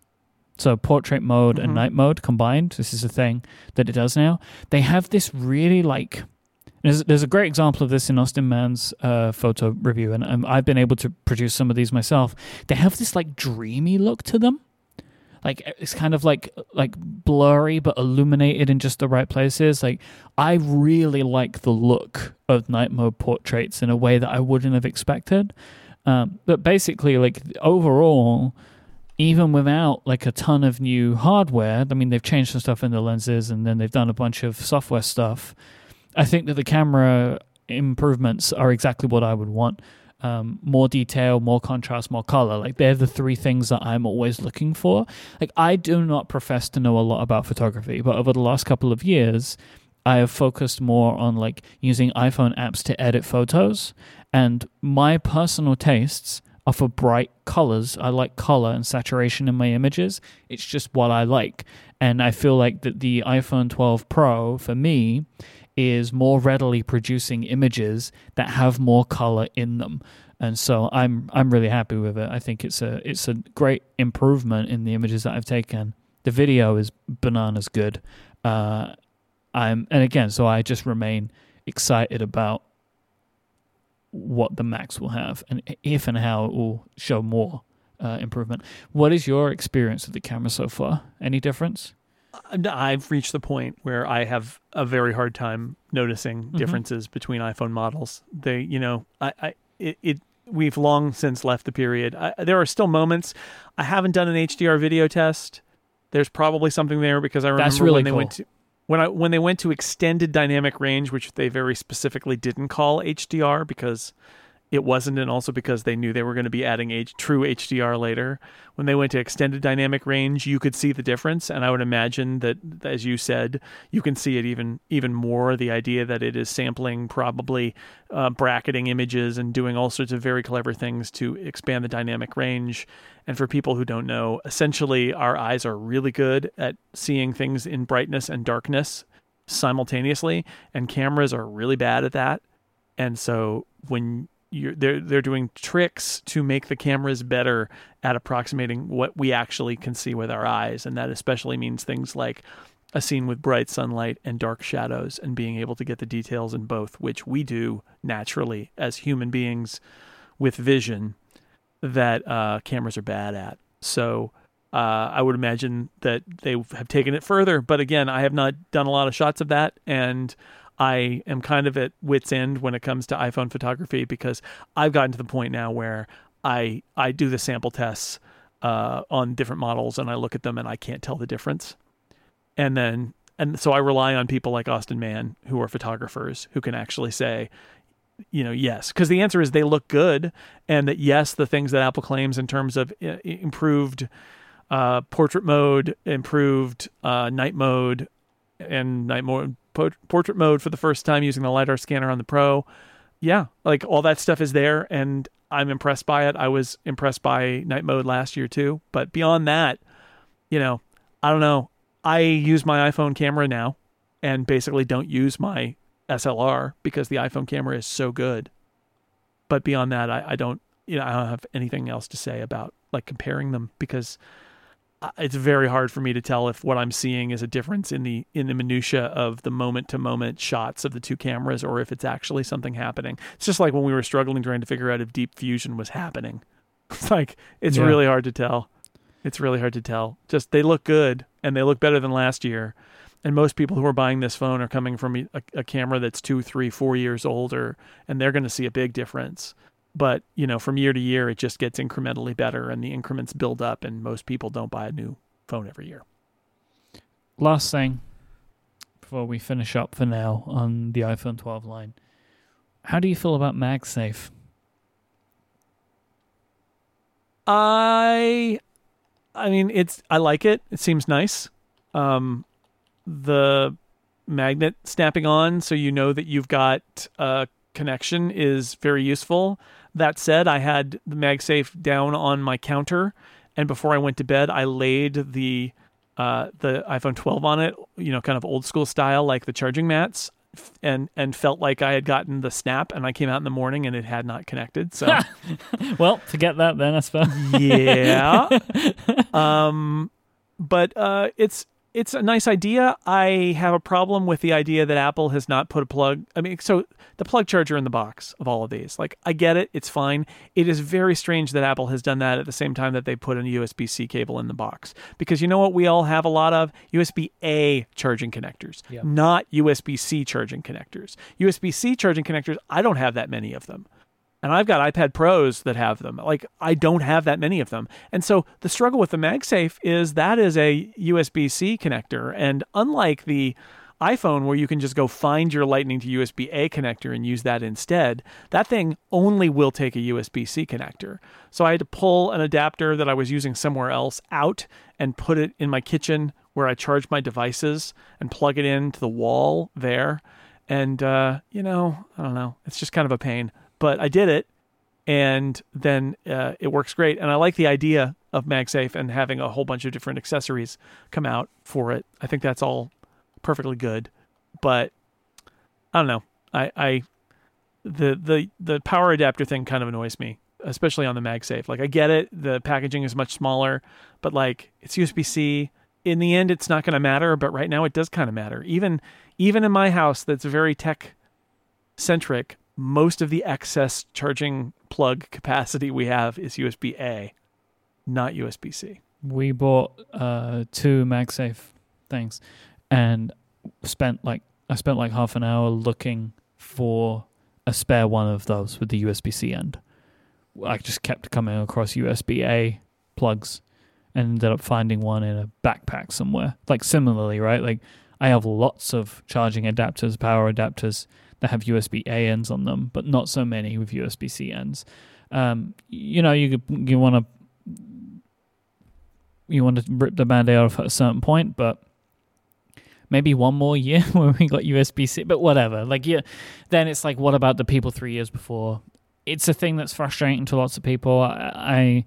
So portrait mode and Mhm. night mode combined. This is a thing that it does now. They have this really like there's, there's a great example of this in Austin Mann's uh, photo review, and um, I've been able to produce some of these myself. They have this like dreamy look to them, like it's kind of like like blurry but illuminated in just the right places. Like I really like the look of night mode portraits in a way that I wouldn't have expected. Um, but basically, like overall, even without like a ton of new hardware, I mean they've changed some stuff in the lenses, and then they've done a bunch of software stuff. I think that the camera improvements are exactly what I would want. Um, more detail, more contrast, more color. Like they're the three things that I'm always looking for. Like I do not profess to know a lot about photography, but over the last couple of years, I have focused more on like using iPhone apps to edit photos, and my personal tastes are for bright colors. I like color and saturation in my images. It's just what I like, and I feel like that the iPhone 12 Pro for me is more readily producing images that have more color in them and so I'm I'm really happy with it. I think it's a it's a great improvement in the images that I've taken. The video is bananas good. Uh, I'm and again, so I just remain excited about what the Max will have and if and how it will show more uh, improvement. What is your experience with the camera so far? Any difference? I've reached the point where I have a very hard time noticing Mhm. differences between iPhone models. They, you know, I, I it, it we've long since left the period. I, there are still moments. I haven't done an HDR video test. There's probably something there because I remember really when they cool. went to when I when they went to extended dynamic range, which they very specifically didn't call HDR because it wasn't, and also because they knew they were going to be adding H- true HDR later. When they went to extended dynamic range, you could see the difference, and I would imagine that, as you said, you can see it even even more. The idea that it is sampling, probably uh, bracketing images, and doing all sorts of very clever things to expand the dynamic range. And for people who don't know, essentially, our eyes are really good at seeing things in brightness and darkness simultaneously, and cameras are really bad at that. And so when they're they're doing tricks to make the cameras better at approximating what we actually can see with our eyes, and that especially means things like a scene with bright sunlight and dark shadows, and being able to get the details in both, which we do naturally as human beings with vision that uh, cameras are bad at. So uh, I would imagine that they have taken it further. But again, I have not done a lot of shots of that, and I am kind of at wit's end when it comes to iPhone photography because I've gotten to the point now where I I do the sample tests uh, on different models and I look at them and I can't tell the difference. And then and so I rely on people like Austin Mann who are photographers who can actually say, you know, yes, because the answer is they look good, and that yes, the things that Apple claims in terms of uh, improved uh, portrait mode, improved uh, night mode, and night mode po- portrait mode for the first time using the lidar scanner on the Pro. Yeah, like all that stuff is there, and I'm impressed by it. I was impressed by night mode last year too, but beyond that, you know, I don't know. I use my iPhone camera now, and basically don't use my SLR because the iPhone camera is so good. But beyond that, I, I don't, you know, I don't have anything else to say about like comparing them because it's very hard for me to tell if what I'm seeing is a difference in the in the minutia of the moment to moment shots of the two cameras or if it's actually something happening. It's just like when we were struggling trying to figure out if deep fusion was happening. *laughs* It's like it's Yeah. really hard to tell. It's really hard to tell. Just they look good and they look better than last year. And most people who are buying this phone are coming from a, a camera that's two, three, four years older, and they're going to see a big difference. But you know, from year to year, it just gets incrementally better, and the increments build up, and most people don't buy a new phone every year. Last thing before we finish up for now on the iPhone 12 line. How do you feel about MagSafe? I I mean it's I like it. It seems nice. Um the magnet snapping on so you know that you've got a connection is very useful. That said, I had the MagSafe down on my counter and before I went to bed I laid the uh, the iPhone 12 on it, you know, kind of old school style, like the charging mats, and and felt like I had gotten the snap, and I came out in the morning and it had not connected. So, *laughs* well, to get that then, I suppose. yeah. *laughs* um, but uh, it's it's a nice idea. I have a problem with the idea that Apple has not put a plug. I mean, so the plug charger in the box of all of these. Like, I get it. It's fine. It is very strange that Apple has done that at the same time that they put a USB C cable in the box. Because you know what we all have a lot of? USB A charging connectors, Yep. not USB C charging connectors. USB C charging connectors, I don't have that many of them and I've got iPad Pros that have them. Like I don't have that many of them. And so the struggle with the MagSafe is that is a USB-C connector and unlike the iPhone where you can just go find your lightning to USB-A connector and use that instead, that thing only will take a USB-C connector. So I had to pull an adapter that I was using somewhere else out and put it in my kitchen where I charge my devices and plug it into the wall there. And uh, you know, I don't know. It's just kind of a pain but I did it, and then uh, it works great. And I like the idea of MagSafe and having a whole bunch of different accessories come out for it. I think that's all perfectly good, but I don't know. I, I the the the power adapter thing kind of annoys me, especially on the MagSafe. Like I get it, the packaging is much smaller, but like it's USB C. In the end, it's not going to matter. But right now, it does kind of matter. Even even in my house, that's very tech centric most of the excess charging plug capacity we have is USB A, not USB C. We bought uh, two MagSafe things, and spent like I spent like half an hour looking for a spare one of those with the USB C end. I just kept coming across USB A plugs, and ended up finding one in a backpack somewhere. Like similarly, right? Like I have lots of charging adapters, power adapters that have USB A ends on them, but not so many with USB C ends. Um, you know, you you want to you want to rip the band-aid off at a certain point, but maybe one more year *laughs* where we got USB C, but whatever. Like, yeah, then it's like, what about the people three years before? It's a thing that's frustrating to lots of people. I, I,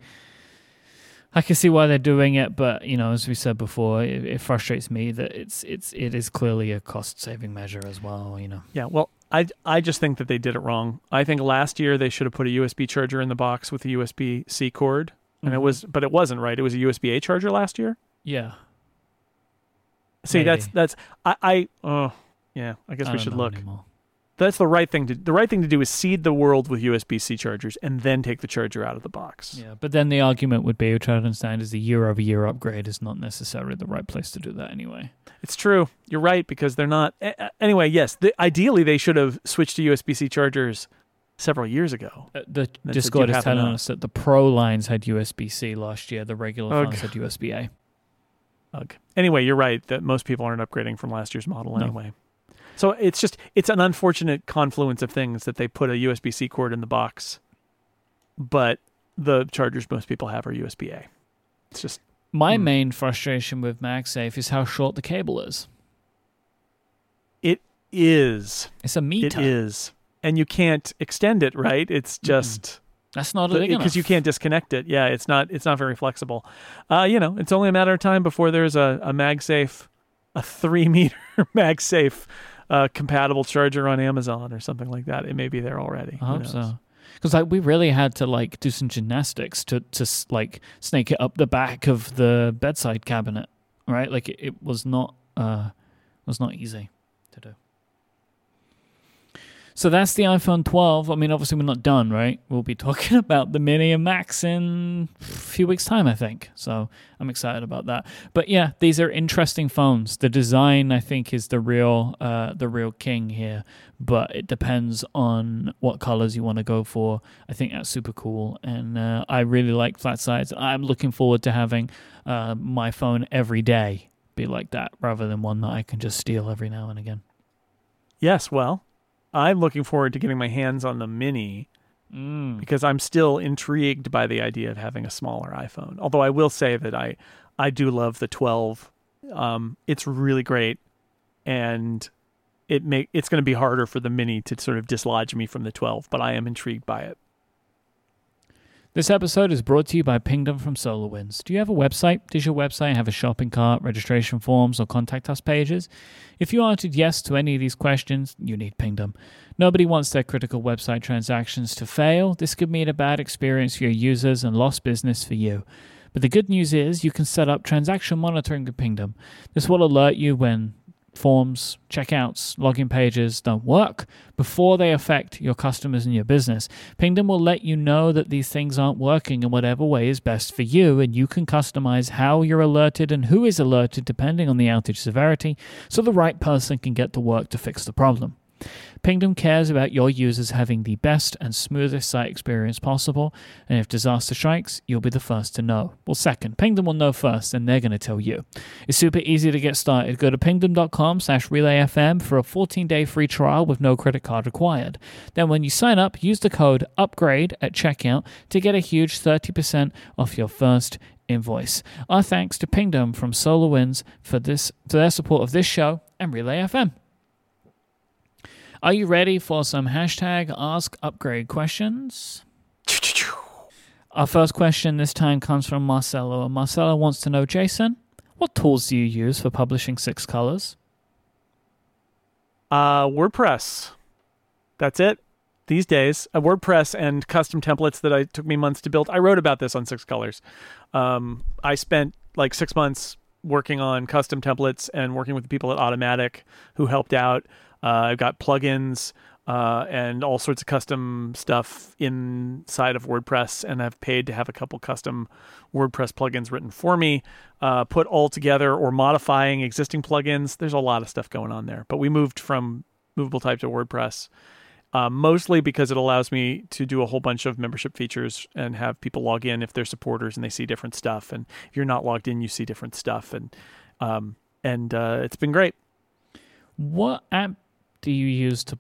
I can see why they're doing it, but you know, as we said before, it, it frustrates me that it's it's it is clearly a cost-saving measure as well. You know. Yeah, well, I I just think that they did it wrong. I think last year they should have put a USB charger in the box with a USB C cord, and it Mhm. was, but it wasn't right. It was a USB A charger last year. Yeah. See, that's Maybe. that's I I oh yeah. I guess I we should look. anymore. That's the right thing to the right thing to do is seed the world with USB C chargers and then take the charger out of the box. Yeah, but then the argument would be, which I understand, is the year-over-year upgrade is not necessarily the right place to do that anyway. It's true. You're right because they're not. Anyway, yes. The, ideally, they should have switched to USB C chargers several years ago. Uh, the Discord is telling us that the Pro lines had USB C last year. The regular Oh, ones had USB A. Ugh. Anyway, you're right that most people aren't upgrading from last year's model No. anyway. So it's just it's an unfortunate confluence of things that they put a USB C cord in the box, but the chargers most people have are USB A. It's just My Hmm. main frustration with MagSafe is how short the cable is. it is It's a meter. it is, and you can't extend it. Right? It's just. That's not big enough. because you can't disconnect it. Yeah, it's not it's not very flexible. Uh, you know, it's only a matter of time before there's a, a MagSafe, a three meter *laughs* MagSafe uh, compatible charger on Amazon or something like that. It may be there already. I Who hope knows? so. Because like we really had to like do some gymnastics to to like snake it up the back of the bedside cabinet, right? Like it, it was not uh was not easy. So that's the iPhone 12. I mean, obviously, we're not done, right? We'll be *laughs* talking about the Mini and Max in a few weeks' time, I think. So I'm excited about that. But yeah, these are interesting phones. The design, I think, is the real, uh, the real king here. But it depends on what colors you want to go for. I think that's super cool, and uh, I really like flat sides. I'm looking forward to having uh, my phone every day be like that, rather than one that I can just steal every now and again. Yes, well, I'm looking forward to getting my hands on the mini Mm. because I'm still intrigued by the idea of having a smaller iPhone. Although I will say that I I do love the 12. Um, it's really great, and it make it's going to be harder for the mini to sort of dislodge me from the 12. But I am intrigued by it. This episode is brought to you by Pingdom from SolarWinds. Do you have a website? Does your website have a shopping cart, registration forms, or contact us pages? If you answered yes to any of these questions, you need Pingdom. Nobody wants their critical website transactions to fail. This could mean a bad experience for your users and lost business for you. But the good news is you can set up transaction monitoring with Pingdom. This will alert you when forms, checkouts, login pages don't work before they affect your customers and your business. Pingdom will let you know that these things aren't working in whatever way is best for you, and you can customize how you're alerted and who is alerted depending on the outage severity so the right person can get to work to fix the problem. Pingdom cares about your users having the best and smoothest site experience possible, and if disaster strikes, you'll be the first to know. Well, second, Pingdom will know first, and they're going to tell you. It's super easy to get started. Go to pingdom.com slash relayfm for a 14-day free trial with no credit card required. Then when you sign up, use the code UPGRADE at checkout to get a huge 30% off your first invoice. Our thanks to Pingdom from SolarWinds for this for their support of this show and Relay FM. Are you ready for some hashtag Ask Upgrade questions? Our first question this time comes from Marcelo. Marcelo wants to know, Jason, what tools do you use for publishing six colors? Uh, WordPress. That's it. These days, uh, WordPress and custom templates that I took me months to build. I wrote about this on Six Colors. Um, I spent like six months working on custom templates and working with the people at Automattic who helped out. Uh, I've got plugins uh, and all sorts of custom stuff inside of WordPress, and I've paid to have a couple custom WordPress plugins written for me, uh, put all together or modifying existing plugins. There's a lot of stuff going on there. But we moved from movable type to WordPress. Uh, mostly because it allows me to do a whole bunch of membership features and have people log in if they're supporters and they see different stuff. And if you're not logged in, you see different stuff. And um, and uh, it's been great. What app do you use to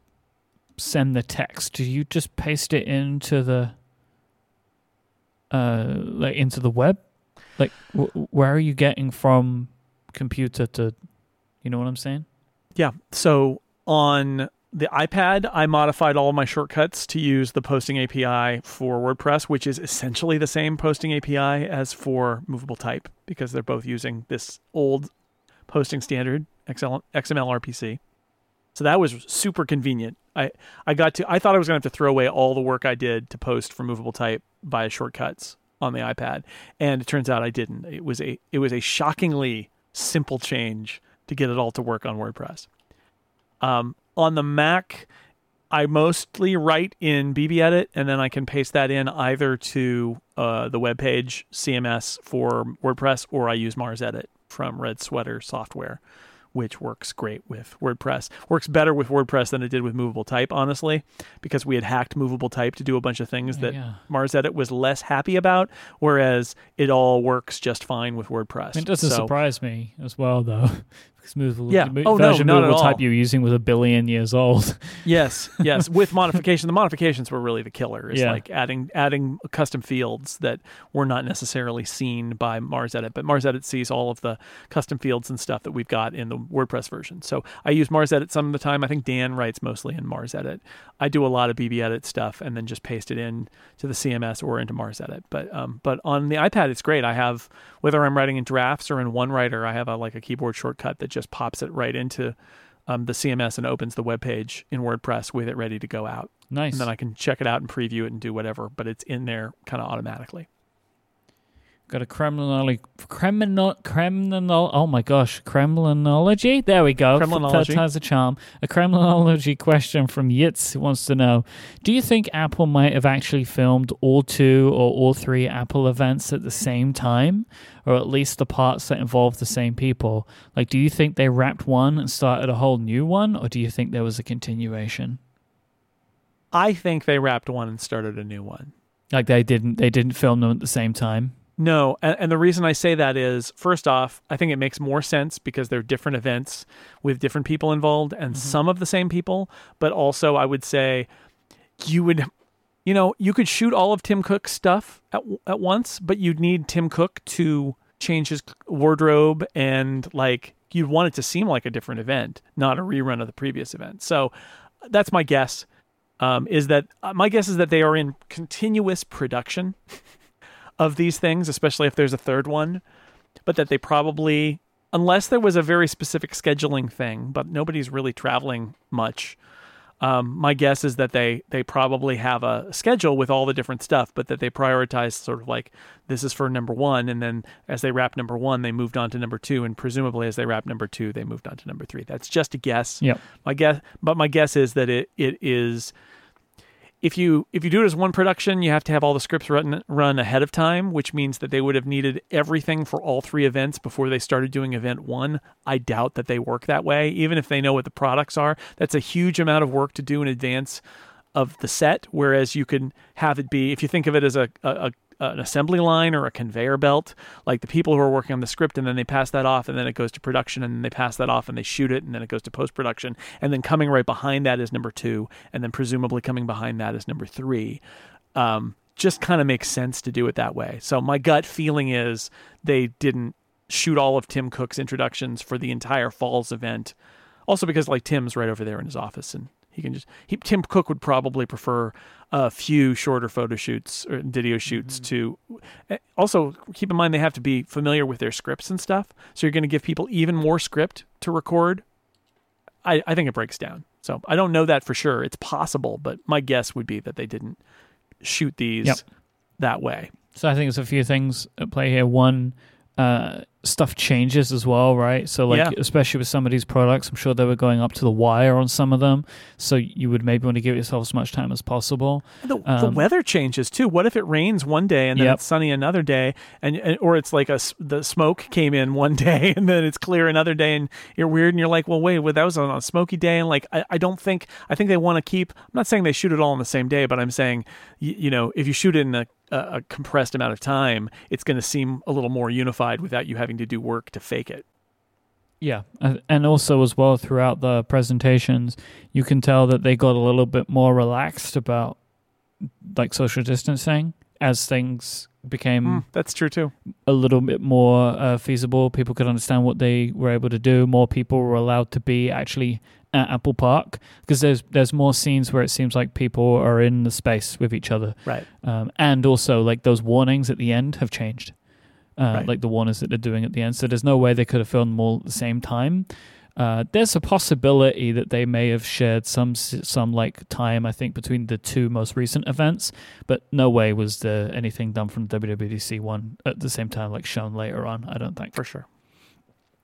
send the text? Do you just paste it into the uh like into the web? Like wh- where are you getting from computer to you know what I'm saying? Yeah. So on the iPad, I modified all of my shortcuts to use the posting API for WordPress, which is essentially the same posting API as for movable type because they're both using this old posting standard XL, XML RPC. So that was super convenient. I, I got to I thought I was gonna have to throw away all the work I did to post for movable type via shortcuts on the iPad. And it turns out I didn't. It was a it was a shockingly simple change to get it all to work on WordPress. Um, on the Mac, I mostly write in BBEdit, and then I can paste that in either to uh, the web page CMS for WordPress, or I use MarsEdit from Red Sweater Software, which works great with WordPress. Works better with WordPress than it did with Movable Type, honestly, because we had hacked Movable Type to do a bunch of things that Yeah. MarsEdit was less happy about, whereas it all works just fine with WordPress. It doesn't So- surprise me as well though. *laughs* movable Yeah. Oh, no, version not at movable type all. you were using was a billion years old. *laughs* Yes, yes. With modification, the modifications were really the killer. It's Yeah. like adding adding custom fields that were not necessarily seen by MarsEdit, but MarsEdit sees all of the custom fields and stuff that we've got in the WordPress version. So I use MarsEdit some of the time. I think Dan writes mostly in MarsEdit. I do a lot of BBEdit stuff and then just paste it in to the CMS or into MarsEdit. But um, but on the iPad, it's great. I have whether I'm writing in drafts or in 1Writer, I have a like a keyboard shortcut that just pops it right into um, the CMS and opens the web page in WordPress with it ready to go out. nice. And then I can check it out and preview it and do whatever, but it's in there kind of automatically. Got a criminology, criminal, criminal. Oh my gosh, criminology. There we go. Criminology. Third time's a charm. A criminology question from Yitz who wants to know: Do you think Apple might have actually filmed all two or all three Apple events at the same time, or at least the parts that involved the same people? Like, do you think they wrapped one and started a whole new one, or do you think there was a continuation? I think they wrapped one and started a new one. Like they didn't, they didn't film them at the same time. No, and, and the reason I say that is first off, I think it makes more sense because they're different events with different people involved and some of the same people. But also, I would say you would, you know, you could shoot all of Tim Cook's stuff at at once, but you'd need Tim Cook to change his wardrobe and like you'd want it to seem like a different event, not a rerun of the previous event. So that's my guess. Um, is that uh, my guess is that they are in continuous production *laughs* of these things, especially if there's a third one, but that they probably, unless there was a very specific scheduling thing, but nobody's really traveling much. Um, my guess is that they they probably have a schedule with all the different stuff, but that they prioritize sort of like this is for number one, and then as they wrap number one, they moved on to number two, and presumably as they wrap number two, they moved on to number three. That's just a guess. Yep. My guess, but my guess is that it it is if you if you do it as one production, you have to have all the scripts run run ahead of time, which means that they would have needed everything for all three events before they started doing event one. I doubt that they work that way, even if they know what the products are. That's a huge amount of work to do in advance of the set. Whereas you can have it be, if you think of it as a, a, an assembly line or a conveyor belt, like the people who are working on the script, and then they pass that off, and then it goes to production, and then they pass that off, and they shoot it, and then it goes to post production, and then coming right behind that is number two, and then presumably coming behind that is number three. Um, just kind of makes sense to do it that way. So my gut feeling is they didn't shoot all of Tim Cook's introductions for the entire Falls event. Also because like Tim's right over there in his office and he can just he, Tim Cook would probably prefer a few shorter photo shoots or video shoots to eh, also keep in mind they have to be familiar with their scripts and stuff. So you're going to give people even more script to record. I, I think it breaks down. So I don't know that for sure. It's possible, but my guess would be that they didn't shoot these Yep. that way. So I think there's a few things at play here. One, uh, stuff changes as well, right? So like, Yeah. especially with some of these products, I'm sure they were going up to the wire on some of them. So you would maybe want to give yourself as much time as possible. The, the Um, weather changes too. What if it rains one day and then Yep. it's sunny another day, and, and or it's like a the smoke came in one *laughs* day and then it's clear another day, and you're weird, and you're like, well, wait, well, that was on a smoky day, and like I, I don't think I think they want to keep. I'm not saying they shoot it all on the same day, but I'm saying you, you know if you shoot it in a, a, compressed amount of time, it's going to seem a little more unified without you having to do work to fake it. Yeah, and also as well throughout the presentations, you can tell that they got a little bit more relaxed about like social distancing as things became Mm, that's true too. a little bit more uh, feasible. People could understand what they were able to do. More people were allowed to be actually at Apple Park because there's there's more scenes where it seems like people are in the space with each other, Right. um, and also like those warnings at the end have changed, uh, Right. like the warnings that they're doing at the end. So there's no way they could have filmed them all at the same time. Uh, there's a possibility that they may have shared some some like time I think between the two most recent events, but no way was there anything done from the WWDC one at the same time like shown later on. I don't think. For sure.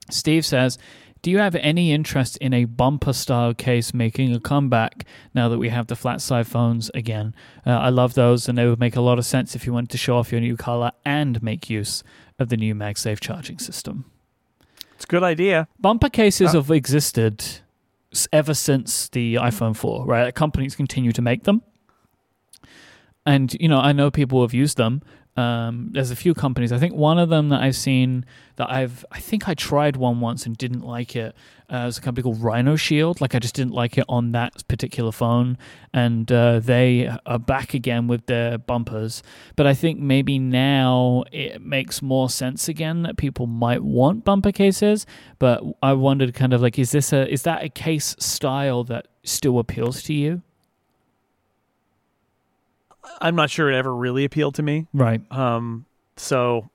Steve says, "Do you have any interest in a bumper style case making a comeback now that we have the flat side phones again? Uh, I love those, and they would make a lot of sense if you wanted to show off your new color and make use of the new MagSafe charging system." It's a good idea. Bumper cases Uh, have existed ever since the iPhone 4, right? Companies continue to make them. And, you know, I know people have used them. Um, there's a few companies. I think one of them that I've seen that I've, I think I tried one once and didn't like it. Uh, it was a company called RhinoShield. Like, I just didn't like it on that particular phone. And uh, they are back again with their bumpers. But I think maybe now it makes more sense again that people might want bumper cases. But I wondered kind of like, is this a, is that a case style that still appeals to you? I'm not sure it ever really appealed to me. Right. Um, so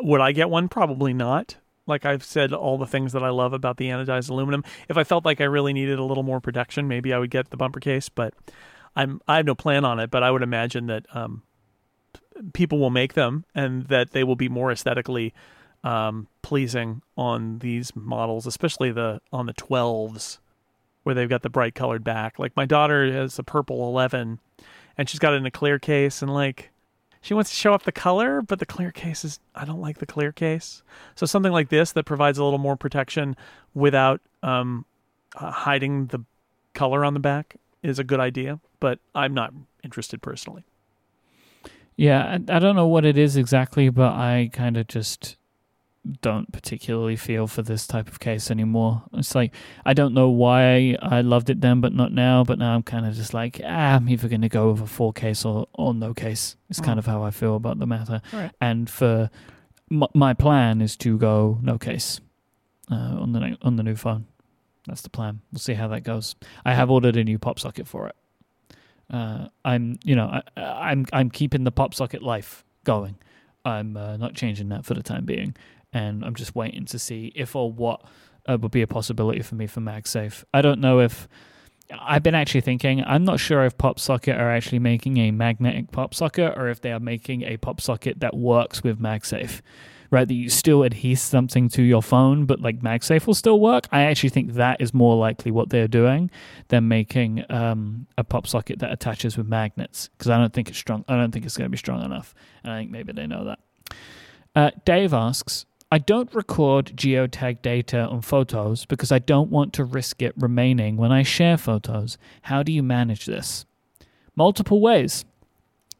would I get one? Probably not. Like I've said, all the things that I love about the anodized aluminum. If I felt like I really needed a little more protection, maybe I would get the bumper case. But I'm I have no plan on it. But I would imagine that um, people will make them and that they will be more aesthetically um, pleasing on these models, especially the on the 12s where they've got the bright colored back. Like my daughter has a purple 11 and she's got it in a clear case and like she wants to show off the color, but the clear case is I don't like the clear case. So something like this that provides a little more protection without um, uh, hiding the color on the back is a good idea, but I'm not interested personally. Yeah, I, I don't know what it is exactly, but I kind of just don't particularly feel for this type of case anymore. It's like I don't know why I loved it then, but not now. But now I'm kind of just like, ah, I'm either going to go with a full case or, or no case. It's mm. kind of how I feel about the matter. Right. And for m- my plan is to go no case uh, on the on the new phone. That's the plan. We'll see how that goes. I have ordered a new pop socket for it. Uh, I'm, you know, I, I'm I'm keeping the pop socket life going. I'm uh, not changing that for the time being and I'm just waiting to see if or what uh, would be a possibility for me for MagSafe. I don't know if I've been actually thinking. I'm not sure if PopSocket are actually making a magnetic pop socket or if they are making a pop socket that works with MagSafe. Right, that you still adhere something to your phone, but like MagSafe will still work. I actually think that is more likely what they're doing than making um, a pop socket that attaches with magnets because I don't think it's strong. I don't think it's going to be strong enough, and I think maybe they know that. Uh, Dave asks, I don't record geotag data on photos because I don't want to risk it remaining when I share photos. How do you manage this? Multiple ways.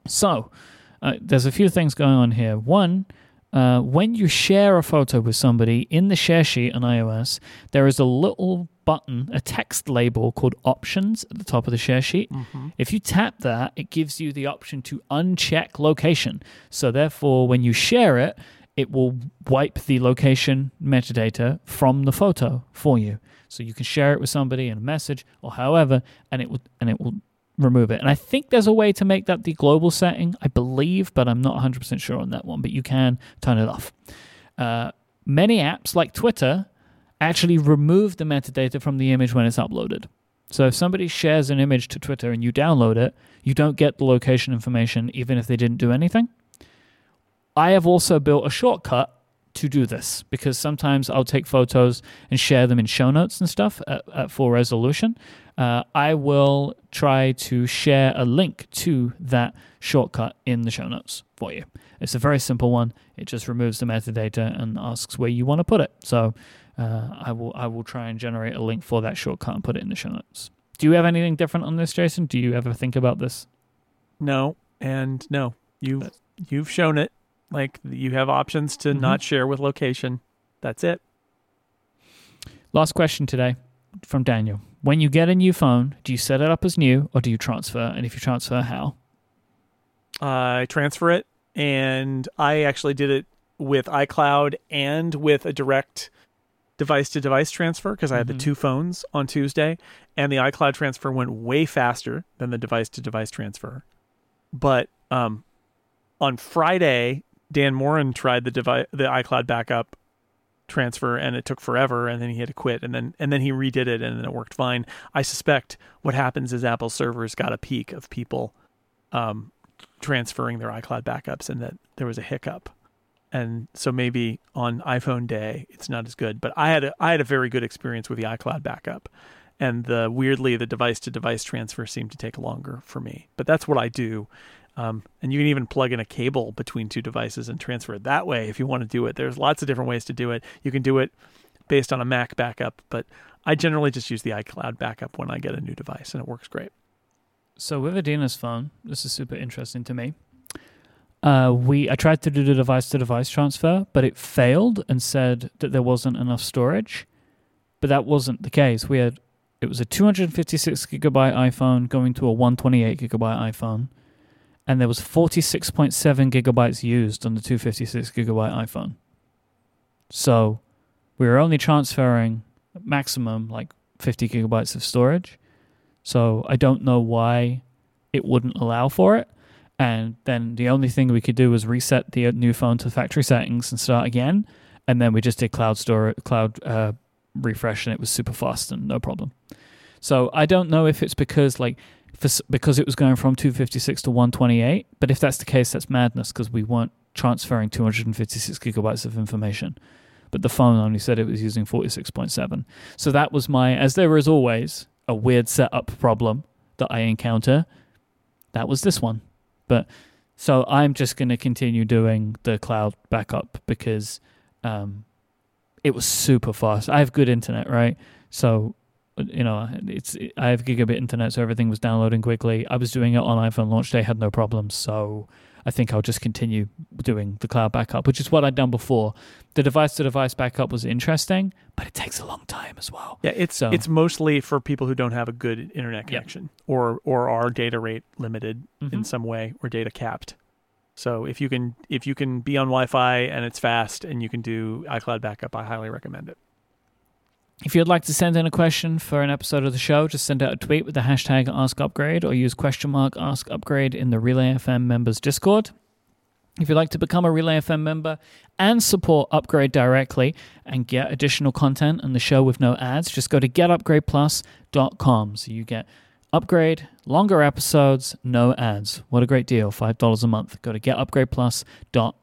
So, uh, there's a few things going on here. One, uh, when you share a photo with somebody in the share sheet on iOS, there is a little button, a text label called options at the top of the share sheet. Mm-hmm. If you tap that, it gives you the option to uncheck location. So, therefore, when you share it, it will wipe the location metadata from the photo for you. So you can share it with somebody in a message or however, and it will and it will remove it. And I think there's a way to make that the global setting, I believe, but I'm not 100% sure on that one. But you can turn it off. Uh, many apps like Twitter actually remove the metadata from the image when it's uploaded. So if somebody shares an image to Twitter and you download it, you don't get the location information even if they didn't do anything. I have also built a shortcut to do this because sometimes I'll take photos and share them in show notes and stuff at, at full resolution. Uh, I will try to share a link to that shortcut in the show notes for you. It's a very simple one. It just removes the metadata and asks where you want to put it. So uh, I will I will try and generate a link for that shortcut and put it in the show notes. Do you have anything different on this, Jason? Do you ever think about this? No, and no. You've you've shown it like you have options to mm-hmm. not share with location. That's it. Last question today from Daniel. When you get a new phone, do you set it up as new or do you transfer? And if you transfer, how? I transfer it, and I actually did it with iCloud and with a direct device to device transfer because I had mm-hmm. the two phones on Tuesday, and the iCloud transfer went way faster than the device to device transfer. But um, on Friday, Dan Moren tried the device, the iCloud backup transfer and it took forever and then he had to quit and then and then he redid it and then it worked fine. I suspect what happens is Apple servers got a peak of people um, transferring their iCloud backups and that there was a hiccup. And so maybe on iPhone day it's not as good, but I had a I had a very good experience with the iCloud backup. And the weirdly the device to device transfer seemed to take longer for me. But that's what I do um, and you can even plug in a cable between two devices and transfer it that way if you want to do it. There's lots of different ways to do it. You can do it based on a Mac backup, but I generally just use the iCloud backup when I get a new device, and it works great. So with Adina's phone, this is super interesting to me. Uh, we I tried to do the device to device transfer, but it failed and said that there wasn't enough storage. But that wasn't the case. We had it was a 256 gigabyte iPhone going to a 128 gigabyte iPhone and there was 46.7 gigabytes used on the 256 gigabyte iPhone. So we were only transferring maximum like 50 gigabytes of storage. So I don't know why it wouldn't allow for it. And then the only thing we could do was reset the new phone to factory settings and start again. And then we just did cloud store, cloud uh, refresh, and it was super fast and no problem. So I don't know if it's because like for, because it was going from 256 to 128. But if that's the case, that's madness because we weren't transferring 256 gigabytes of information. But the phone only said it was using 46.7. So that was my, as there is always a weird setup problem that I encounter. That was this one. But so I'm just going to continue doing the cloud backup because um, it was super fast. I have good internet, right? So you know, it's I have gigabit internet, so everything was downloading quickly. I was doing it on iPhone launch day, had no problems. So I think I'll just continue doing the cloud backup, which is what I'd done before. The device to device backup was interesting, but it takes a long time as well. Yeah, it's So- it's mostly for people who don't have a good internet connection or or are data rate limited in Mhm. some way or data capped. So if you can if you can be on Wi-Fi and it's fast and you can do iCloud backup, I highly recommend it. If you'd like to send in a question for an episode of the show, just send out a tweet with the hashtag AskUpgrade or use question mark AskUpgrade in the Relay FM members Discord. If you'd like to become a Relay FM member and support Upgrade directly and get additional content and the show with no ads, just go to getupgradeplus.com. So you get upgrade, longer episodes, no ads. What a great deal. $5 a month. Go to getupgradeplus.com.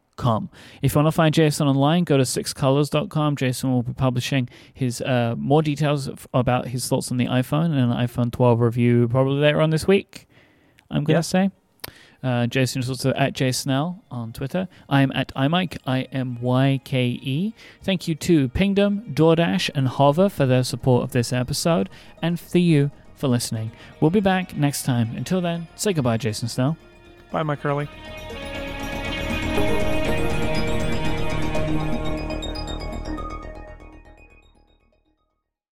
If you want to find Jason online, go to sixcolors.com. Jason will be publishing his uh, more details about his thoughts on the iPhone and an iPhone 12 review probably later on this week. I'm going to Yeah. say. Uh, Jason is also at jsnell on Twitter. I am at imyke, I M Y K E. Thank you to Pingdom, DoorDash, and Hover for their support of this episode, and for you for listening. We'll be back next time. Until then, say goodbye, Jason Snell. Bye, Myke Hurley.